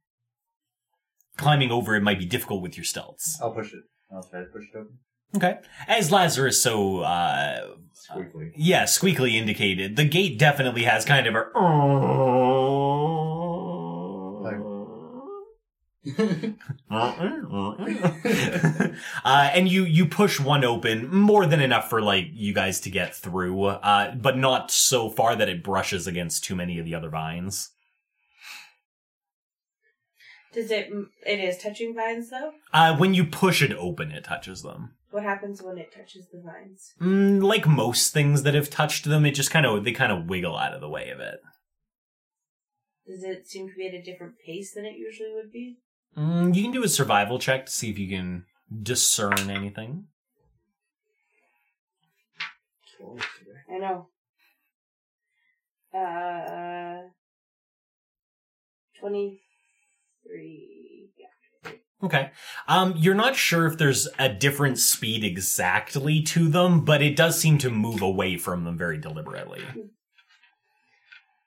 Climbing over it might be difficult with your stilts. I'll push it. I'll try to push it open. Okay. As Lazarus so, uh, Squiggly. yeah, squeakily indicated, the gate definitely has kind of a. uh, and you you push one open more than enough for like you guys to get through, uh, but not so far that it brushes against too many of the other vines. Does it? It is touching vines though. Uh, when you push it open, it touches them. What happens when it touches the vines? Mm, like most things that have touched them, it just kind of they kind of wiggle out of the way of it. Does it seem to be at a different pace than it usually would be? Mm, you can do a survival check to see if you can discern anything. I know. Uh, twenty-three. Yeah. Okay. Um, you're not sure if there's a different speed exactly to them, but it does seem to move away from them very deliberately.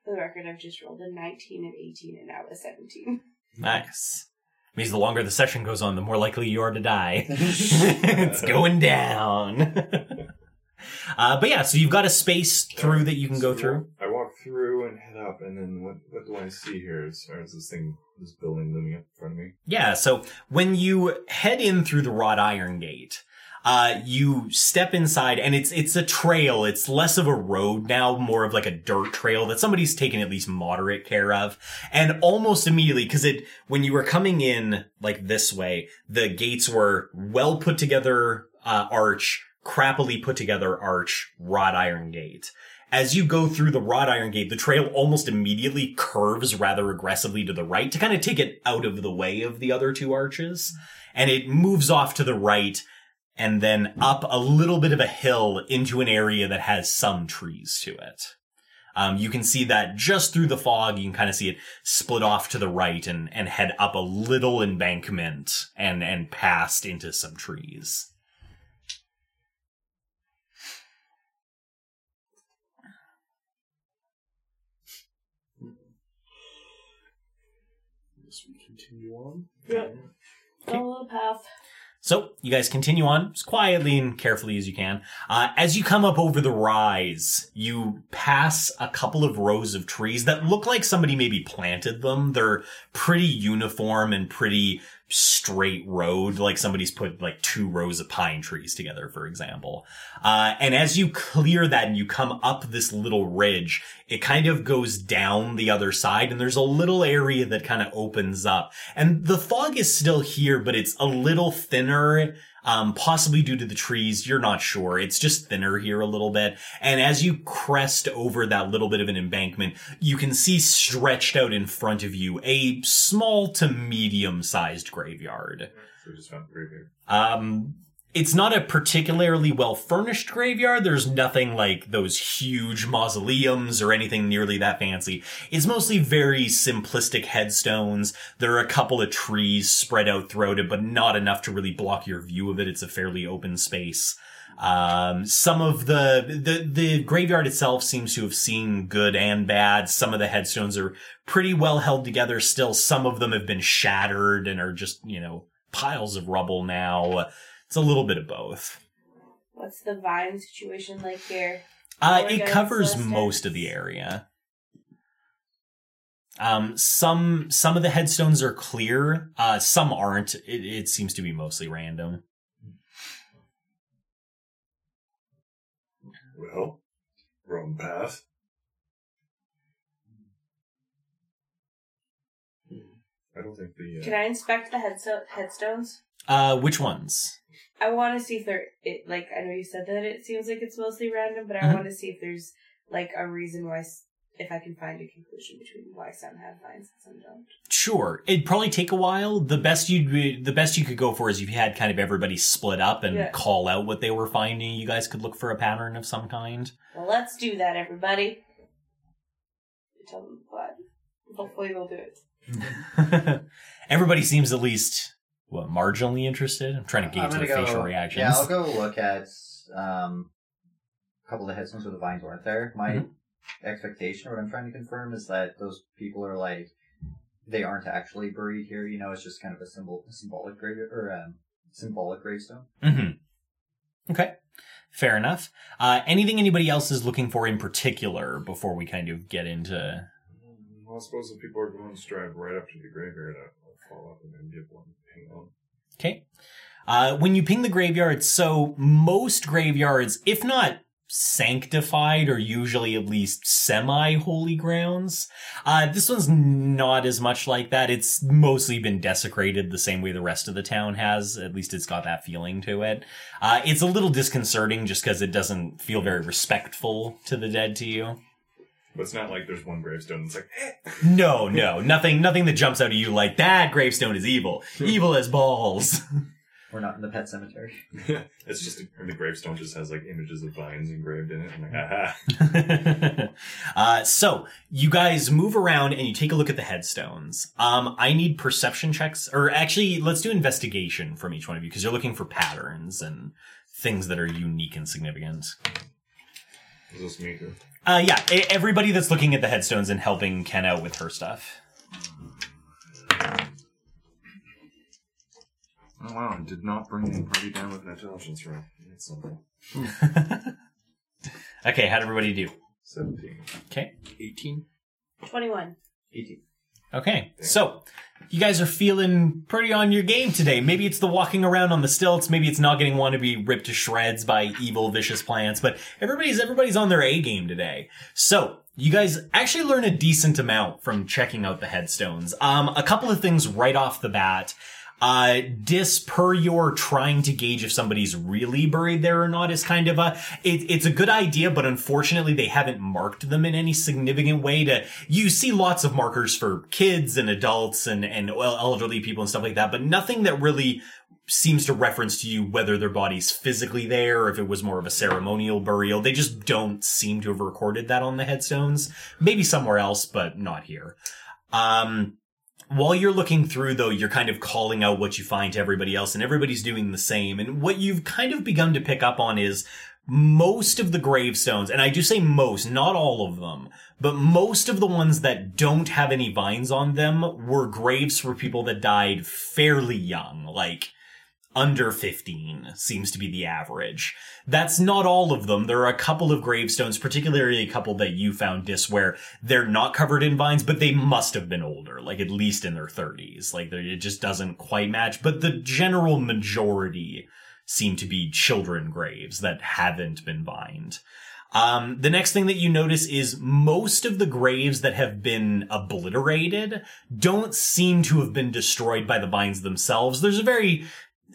For the record, I've just rolled a nineteen and eighteen, and now a seventeen. Nice. Means the longer the session goes on, the more likely you are to die. it's going down. uh, but yeah, so you've got a space through that you can go through. I walk through and head up, and then what? What do I see here? As far as this thing, this building looming up in front of me. Yeah, so when you head in through the wrought iron gate, uh, you step inside and it's, it's a trail. It's less of a road now, more of like a dirt trail that somebody's taken at least moderate care of. And almost immediately, cause it, when you were coming in like this way, the gates were well put together, uh, arch, crappily put together arch, wrought iron gate. As you go through the wrought iron gate, the trail almost immediately curves rather aggressively to the right to kind of take it out of the way of the other two arches. And it moves off to the right and then up a little bit of a hill into an area that has some trees to it. Um, you can see that just through the fog, you can kind of see it split off to the right and, and head up a little embankment and, and past into some trees. Continue on. Yeah. Follow the path. So you guys continue on as quietly and carefully as you can. Uh, as you come up over the rise, you pass a couple of rows of trees that look like somebody maybe planted them. They're pretty uniform and pretty straight road, like somebody's put like two rows of pine trees together, for example. Uh, and as you clear that and you come up this little ridge, it kind of goes down the other side and there's a little area that kind of opens up. And the fog is still here, but it's a little thinner. Um, possibly due to the trees, you're not sure. It's just thinner here a little bit. And as you crest over that little bit of an embankment, you can see stretched out in front of you a small to medium sized graveyard. So we just found the graveyard. Um, it's not a particularly well furnished graveyard. There's nothing like those huge mausoleums or anything nearly that fancy. It's mostly very simplistic headstones. There are a couple of trees spread out throughout it, but not enough to really block your view of it. It's a fairly open space. Um, some of the, the, the graveyard itself seems to have seen good and bad. Some of the headstones are pretty well held together still. Some of them have been shattered and are just, you know, piles of rubble now. It's a little bit of both. What's the vine situation like here? Uh, it covers listed? most of the area. Um, some some of the headstones are clear. Uh, some aren't. It, it seems to be mostly random. Well, wrong path. I don't think the. Uh, Can I inspect the headsto- headstones? Uh, which ones? I want to see if there, it, like, I know you said that it seems like it's mostly random, but I Mhm. want to see if there's, like, a reason why, if I can find a conclusion between why some have vines and some don't. Sure, it'd probably take a while. The best you'd the best you could go for is if you had kind of everybody split up and Yeah. call out what they were finding. You guys could look for a pattern of some kind. Well, let's do that, everybody. Tell them what. Hopefully they'll do it. Everybody seems at least what marginally interested. I'm trying to gauge gonna go- facial reactions. Yeah, I'll go look at um, a couple of the headstones where the vines weren't there. My Mhm. expectation, or what I'm trying to confirm, is that those people are like they aren't actually buried here. You know, it's just kind of a symbol, symbolic grave or um, symbolic gravestone. Mm-hmm. Okay. Fair enough. Uh, anything anybody else is looking for in particular before we kind of get into well, I suppose if people are going to drive right up to the graveyard, I'll follow up and then give one ping on. Okay. Uh, when you ping the graveyard, so most graveyards, if not sanctified, are usually at least semi-holy grounds. Uh, this one's not as much like that. It's mostly been desecrated the same way the rest of the town has. At least it's got that feeling to it. Uh, it's a little disconcerting just because it doesn't feel very respectful to the dead to you. But it's not like there's one gravestone that's like, eh. No, no, nothing, nothing that jumps out at you like that gravestone is evil. evil as balls. We're not in the pet cemetery. it's just, and the gravestone just has like images of vines engraved in it. I'm like, aha. uh, so you guys move around and you take a look at the headstones. Um, I need perception checks, or actually, let's do investigation from each one of you because you're looking for patterns and things that are unique and significant. Is this me too? Uh, yeah, e- everybody that's looking at the headstones and helping Ken out with her stuff. Oh wow, I did not bring the party down with an intelligence roll. That's something. Okay, how'd everybody do? 17. Okay. 18. 21. 18. Okay, so you guys are feeling pretty on your game today. Maybe it's the walking around on the stilts. Maybe it's not getting one to be ripped to shreds by evil, vicious plants. But everybody's everybody's on their A game today. So you guys actually learn a decent amount from checking out the headstones. Um, a couple of things right off the bat. Uh, Dis per your trying to gauge if somebody's really buried there or not is kind of a, it, it's a good idea, but unfortunately they haven't marked them in any significant way to, you see lots of markers for kids and adults and, and elderly people and stuff like that, but nothing that really seems to reference to you whether their body's physically there or if it was more of a ceremonial burial. They just don't seem to have recorded that on the headstones. Maybe somewhere else, but not here. Um, while you're looking through though, you're kind of calling out what you find to everybody else and everybody's doing the same. And what you've kind of begun to pick up on is most of the gravestones, and I do say most, not all of them, but most of the ones that don't have any vines on them were graves for people that died fairly young, like under 15 seems to be the average. That's not all of them. There are a couple of gravestones, particularly a couple that you found, Dis, where they're not covered in vines, but they must have been older, like at least in their 30s. Like it just doesn't quite match. But the general majority seem to be children graves that haven't been vined. Um, the next thing that you notice is most of the graves that have been obliterated don't seem to have been destroyed by the vines themselves. There's a very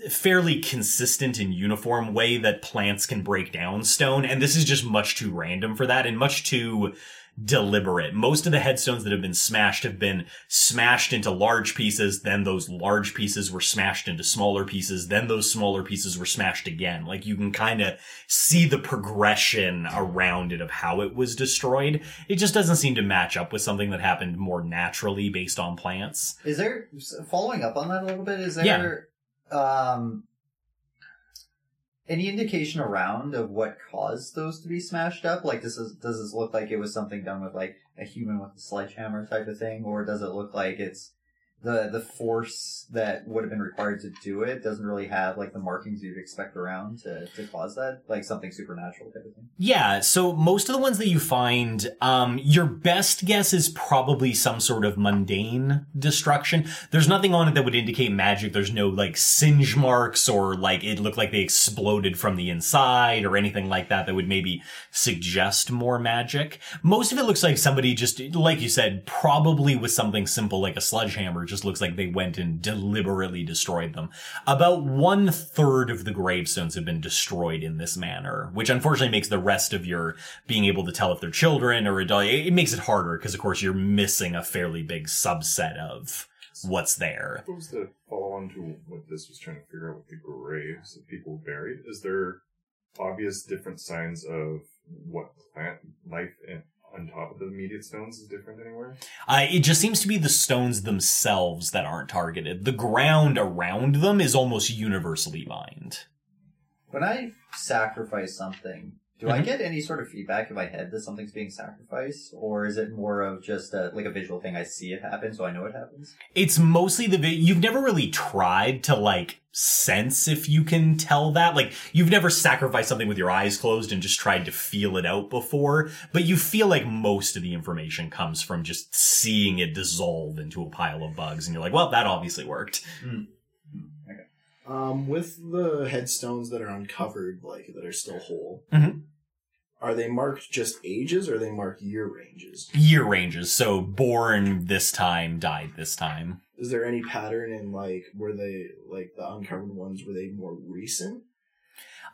fairly consistent and uniform way that plants can break down stone, and this is just much too random for that and much too deliberate. Most of the headstones that have been smashed have been smashed into large pieces, then those large pieces were smashed into smaller pieces, then those smaller pieces were smashed again. Like you can kind of see the progression around it of how it was destroyed. It just doesn't seem to match up with something that happened more naturally based on plants. Is there following up on that a little bit? Is there um any indication around of what caused those to be smashed up? Like, does this, does this look like it was something done with like a human with a sledgehammer type of thing, or does it look like it's the the force that would have been required to do it doesn't really have like the markings you'd expect around to, to cause that, like something supernatural type of thing? Yeah, so most of the ones that you find, um, your best guess is probably some sort of mundane destruction. There's nothing on it that would indicate magic. There's no like singe marks or like it looked like they exploded from the inside or anything like that that would maybe suggest more magic. Most of it looks like somebody just, like you said, probably with something simple like a sledgehammer, just looks like they went and deliberately destroyed them. About one third of the gravestones have been destroyed in this manner, which unfortunately makes the rest of your being able to tell if they're children or adult. It makes it harder because, of course, you're missing a fairly big subset of what's there. What was the follow on to what Dis was trying to figure out with the graves of people buried? Is there obvious different signs of what plant life in, on top of the immediate stones is different anywhere? Uh, it just seems to be the stones themselves that aren't targeted. The ground around them is almost universally mined. When I sacrifice something, do I Mhm. get any sort of feedback in my head that something's being sacrificed, or is it more of just a, like a visual thing? I see it happen, so I know it happens. It's mostly the vi- you've never really tried to like sense if you can tell that. Like you've never sacrificed something with your eyes closed and just tried to feel it out before, but you feel like most of the information comes from just seeing it dissolve into a pile of bugs and you're like, well, that obviously worked. Um, with the headstones that are uncovered, like that are still whole, Mhm. Are they marked just ages or are they marked year ranges? Year ranges, so born this time, died this time. Is there any pattern in like were they like the uncovered ones were they more recent?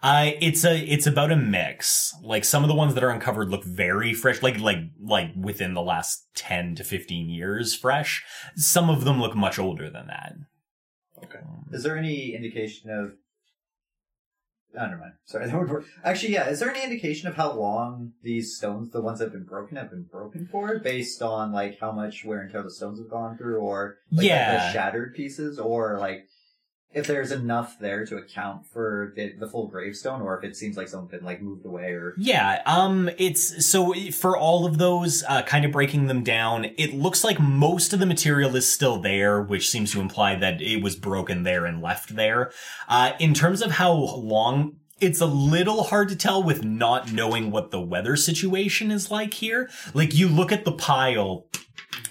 Uh, it's a, it's about a mix. Like some of the ones that are uncovered look very fresh, like, like, like within the last 10 to 15 years fresh. Some of them look much older than that. Okay. Is there any indication of? Oh, never mind. Sorry, that would work. Actually, yeah. Is there any indication of how long these stones, the ones that have been broken, have been broken for, based on like how much wear and tear the stones have gone through, or like, the- Yeah. the shattered pieces, or like if there's enough there to account for the, the full gravestone, or if it seems like something like moved away, or Yeah, um, it's, so for all of those, uh, kind of breaking them down, it looks like most of the material is still there, which seems to imply that it was broken there and left there. Uh, in terms of how long, it's a little hard to tell with not knowing what the weather situation is like here. Like you look at the pile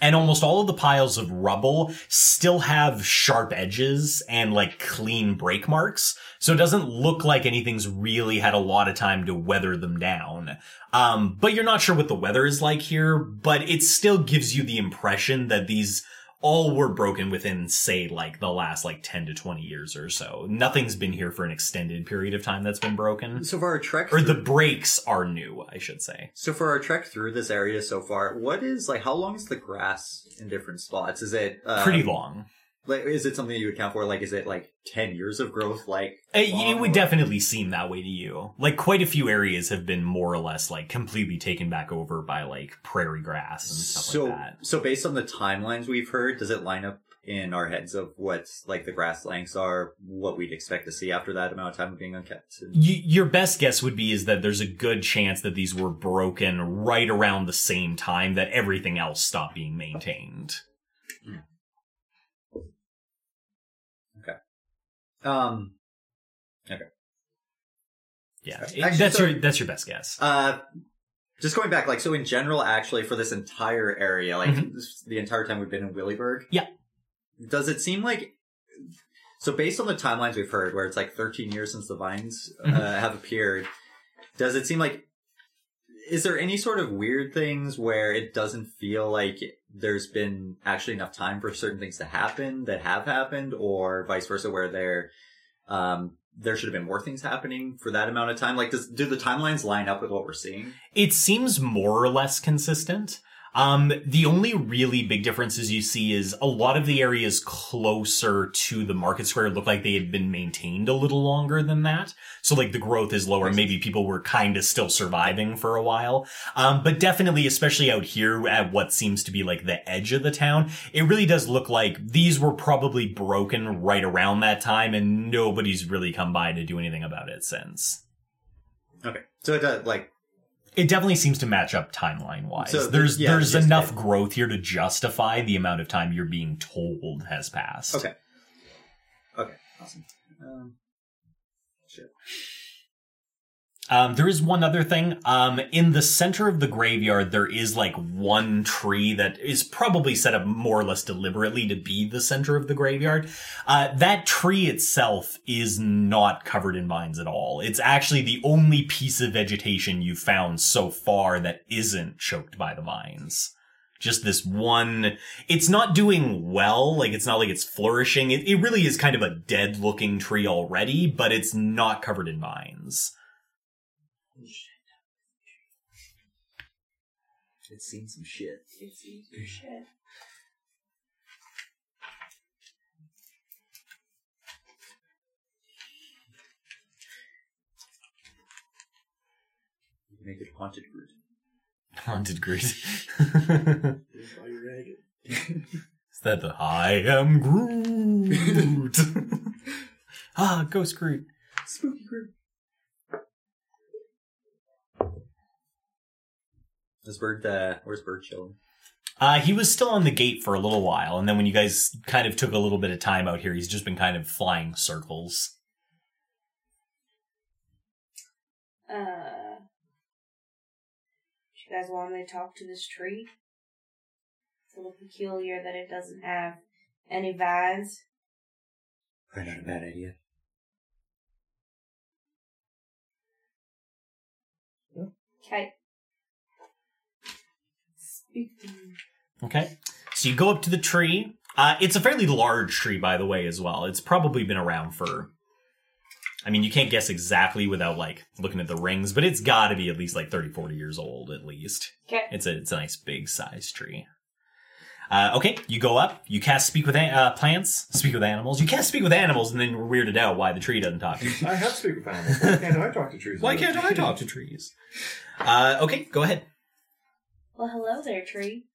and almost all of the piles of rubble still have sharp edges and like clean break marks. So it doesn't look like anything's really had a lot of time to weather them down. Um, but you're not sure what the weather is like here, but it still gives you the impression that these all were broken within, say, like the last like 10 to 20 years or so. Nothing's been here for an extended period of time that's been broken. So far our trek, Or through- the breaks are new, I should say. so for our trek through this area so far, what is like? How long is the grass in different spots? Is it uh, Pretty long. Like, is it something you account for? Like, is it like ten years of growth? Like, It, it would definitely seem that way to you. Like quite a few areas have been more or less like completely taken back over by like prairie grass and stuff so, like that. so based on the timelines we've heard, does it line up in our heads of what like the grass lengths are, what we'd expect to see after that amount of time of being unkept? Y your best guess would be is that there's a good chance that these were broken right around the same time that everything else stopped being maintained. Hmm. Um, okay. Yeah, Actually, that's so- your that's your best guess. uh, just going back, like, so in general, actually, for this entire area, like Mhm. this- the entire time we've been in Willyburg, Yeah. does it seem like? So based on the timelines we've heard, where it's like 13 years since the vines uh, Mhm. have appeared, does it seem like? Is there any sort of weird things where it doesn't feel like there's been actually enough time for certain things to happen that have happened, or vice versa, where there, um, there should have been more things happening for that amount of time? Like, does do the timelines line up with what we're seeing? It seems more or less consistent. Um, the only really big differences you see is a lot of the areas closer to the market square look like they had been maintained a little longer than that. So like the growth is lower. Maybe people were kind of still surviving for a while. Um, but definitely, especially out here at what seems to be like the edge of the town, it really does look like these were probably broken right around that time and nobody's really come by to do anything about it since. Okay, so it does like It definitely seems to match up timeline wise. So, there's yeah, there's enough growth here to justify the amount of time you're being told has passed. okay, okay, awesome. Um, shit. Um, there is one other thing. Um, in the center of the graveyard, there is like one tree that is probably set up more or less deliberately to be the center of the graveyard. Uh, that tree itself is not covered in vines at all. It's actually the only piece of vegetation you've found so far that isn't choked by the vines. Just this one, it's not doing well, like it's not like it's flourishing. It, it really is kind of a dead looking tree already, but it's not covered in vines. It's seen some shit. Seen some Shit. Make it haunted Groot. Haunted Groot. Here's why you're ragged. Is that the I am Groot? ah, Ghost Groot. Spooky Groot. Is Bird, uh, where's Bird chilling? Uh, he was still on the gate for a little while, and then when you guys kind of took a little bit of time out here, he's just been kind of flying circles. Uh, do you guys want me to talk to this tree? It's a little peculiar that it doesn't have any vines. Probably not a bad idea. Okay. Speak to me. Okay. So you go up to the tree. Uh, it's a fairly large tree, by the way, as well. It's probably been around for. I mean, you can't guess exactly without like looking at the rings, but it's got to be at least like 30, 40 years old at least. Okay. It's a it's a nice big size tree. Uh, okay, you go up. You cast speak with an- uh, plants, speak with animals. You cast speak with animals, and then you're weirded out why the tree doesn't talk. to you. I have speak with animals. Why can't I talk to trees? why can't I talk to trees? Uh, okay, go ahead. Well, hello there, tree.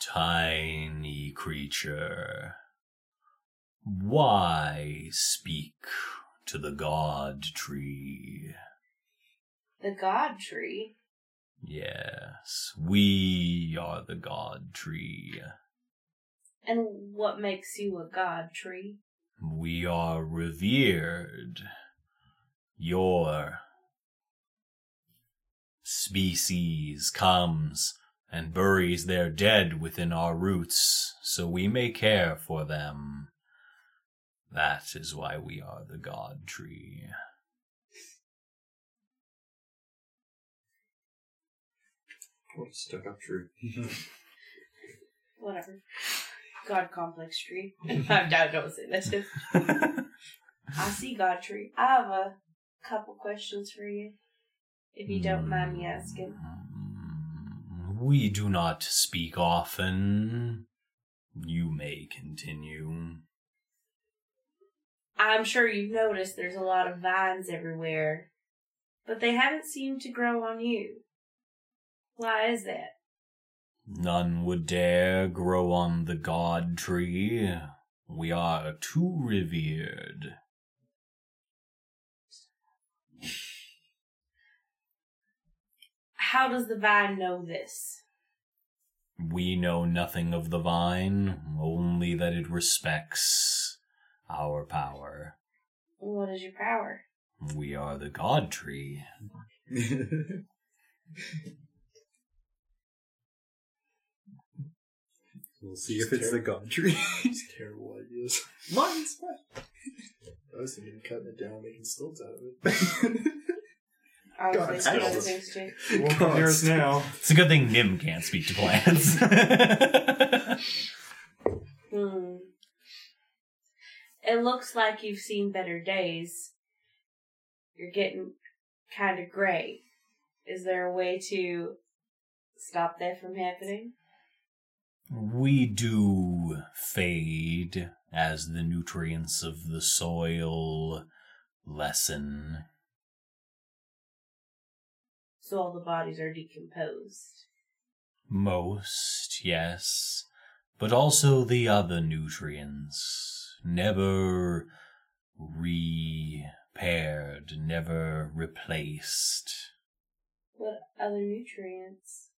Tiny creature, why speak to the god tree? The god tree. Yes, we are the god tree. And what makes you a god tree? We are revered. Your species comes and buries their dead within our roots, so we may care for them. That is why we are the God Tree. What a stuck up tree. Whatever. God complex tree. I'm down. Don't say that. Just I see God tree. I have a couple questions for you, if you don't mind me asking. Mm-hmm. We do not speak often. You may continue. I'm sure you've noticed there's a lot of vines everywhere, but they haven't seemed to grow on you. Why is that? None would dare grow on the god tree. We are too revered. How does the vine know this? We know nothing of the vine, only that it respects our power. What is your power? We are the god tree. We'll see if it's the god tree. It's terrible ideas. Mine's I was thinking of cutting it down, making stilts out of it. I was God, thinking I other things too. You won't come near us now. It's a good thing Nim can't speak to plants. Hmm. It looks like you've seen better days. You're getting kind of gray. Is there a way to stop that from happening? we do fade as the nutrients of the soil lessen. So all the bodies are decomposed. Most, yes, but also the other nutrients. Never repaired, never replaced. What other nutrients?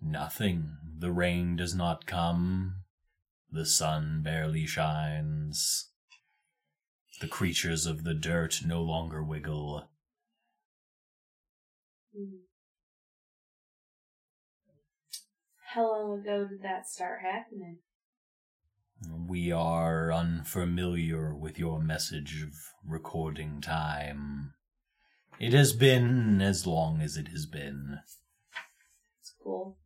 Nothing. The rain does not come. The sun barely shines. The creatures of the dirt no longer wiggle. Hmm. How long ago did that start happening? We are unfamiliar with your message of recording time. It has been as long as it has been. It's cool.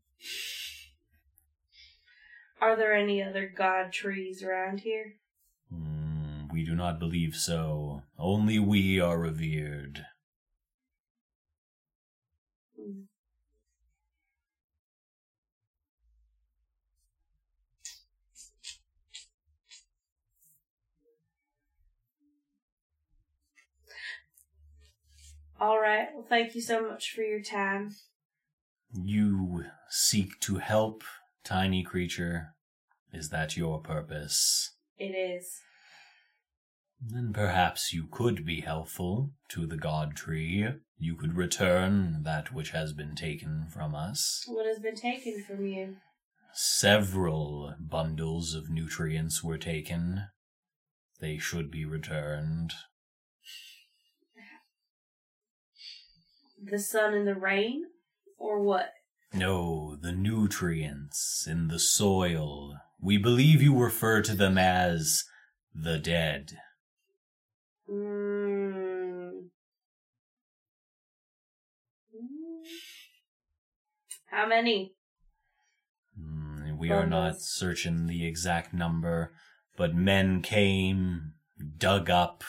Are there any other god trees around here? Hmm, we do not believe so. Only we are revered. All right. Well, thank you so much for your time. You seek to help, tiny creature. Is that your purpose? It is. Then perhaps you could be helpful to the god tree. You could return that which has been taken from us. What has been taken from you? Several bundles of nutrients were taken. They should be returned. The sun and the rain? Or what? No, the nutrients in the soil. We believe you refer to them as the dead. Mm. How many? Hmm, we are not searching the exact number, but men came, dug up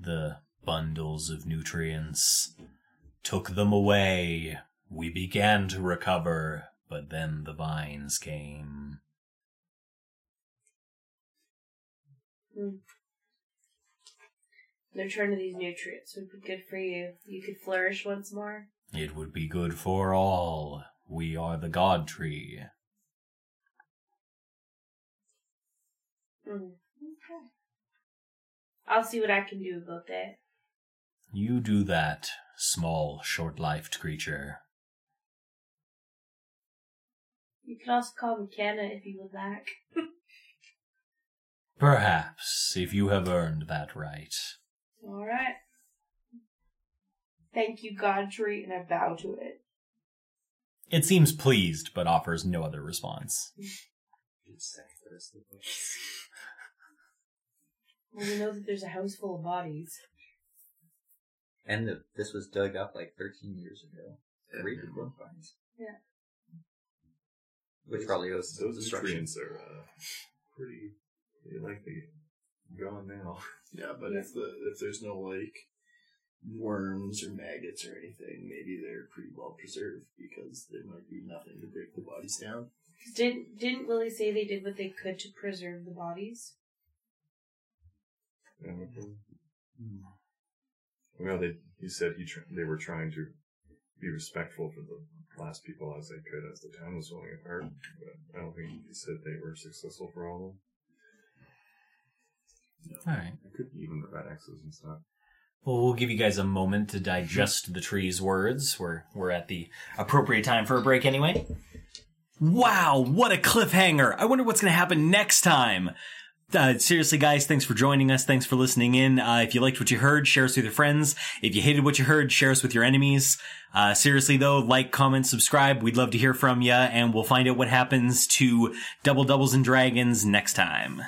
the bundles of nutrients, took them away. We began to recover, but then the vines came. The return of these nutrients would be good for you. You could flourish once more. It would be good for all. We are the God Tree. Mm. Okay. I'll see what I can do about that. You do that, small, short lived creature. You can also call me Kenna if you would like. Perhaps, if you have earned that right. All right. Thank you, Godfrey, and I bow to it. It seems pleased, but offers no other response. Well, we know that there's a house full of bodies. And the, this was dug up like 13 years ago. Great wood finds. Yeah. Which probably goes Those destruction. nutrients are uh, pretty, pretty likely gone now. Yeah, but if the if there's no like worms or maggots or anything, maybe they're pretty well preserved because there might be nothing to break the bodies down. Didn't didn't Willie say they did what they could to preserve the bodies? Yeah, okay. Well, they he said he tr- they were trying to be respectful for the last people as they could as the town was falling apart. But I don't think he said they were successful for all of them. Alright. It Could be even the red X's and stuff. Well, we'll give you guys a moment to digest the tree's words. We're we're at the appropriate time for a break anyway. Wow, what a cliffhanger! I wonder what's going to happen next time. Uh, seriously, guys, thanks for joining us. Thanks for listening in. Uh, if you liked what you heard, share us with your friends. If you hated what you heard, share us with your enemies. Uh, seriously, though, like, comment, subscribe. We'd love to hear from you, and we'll find out what happens to Double Doubles and Dragons next time.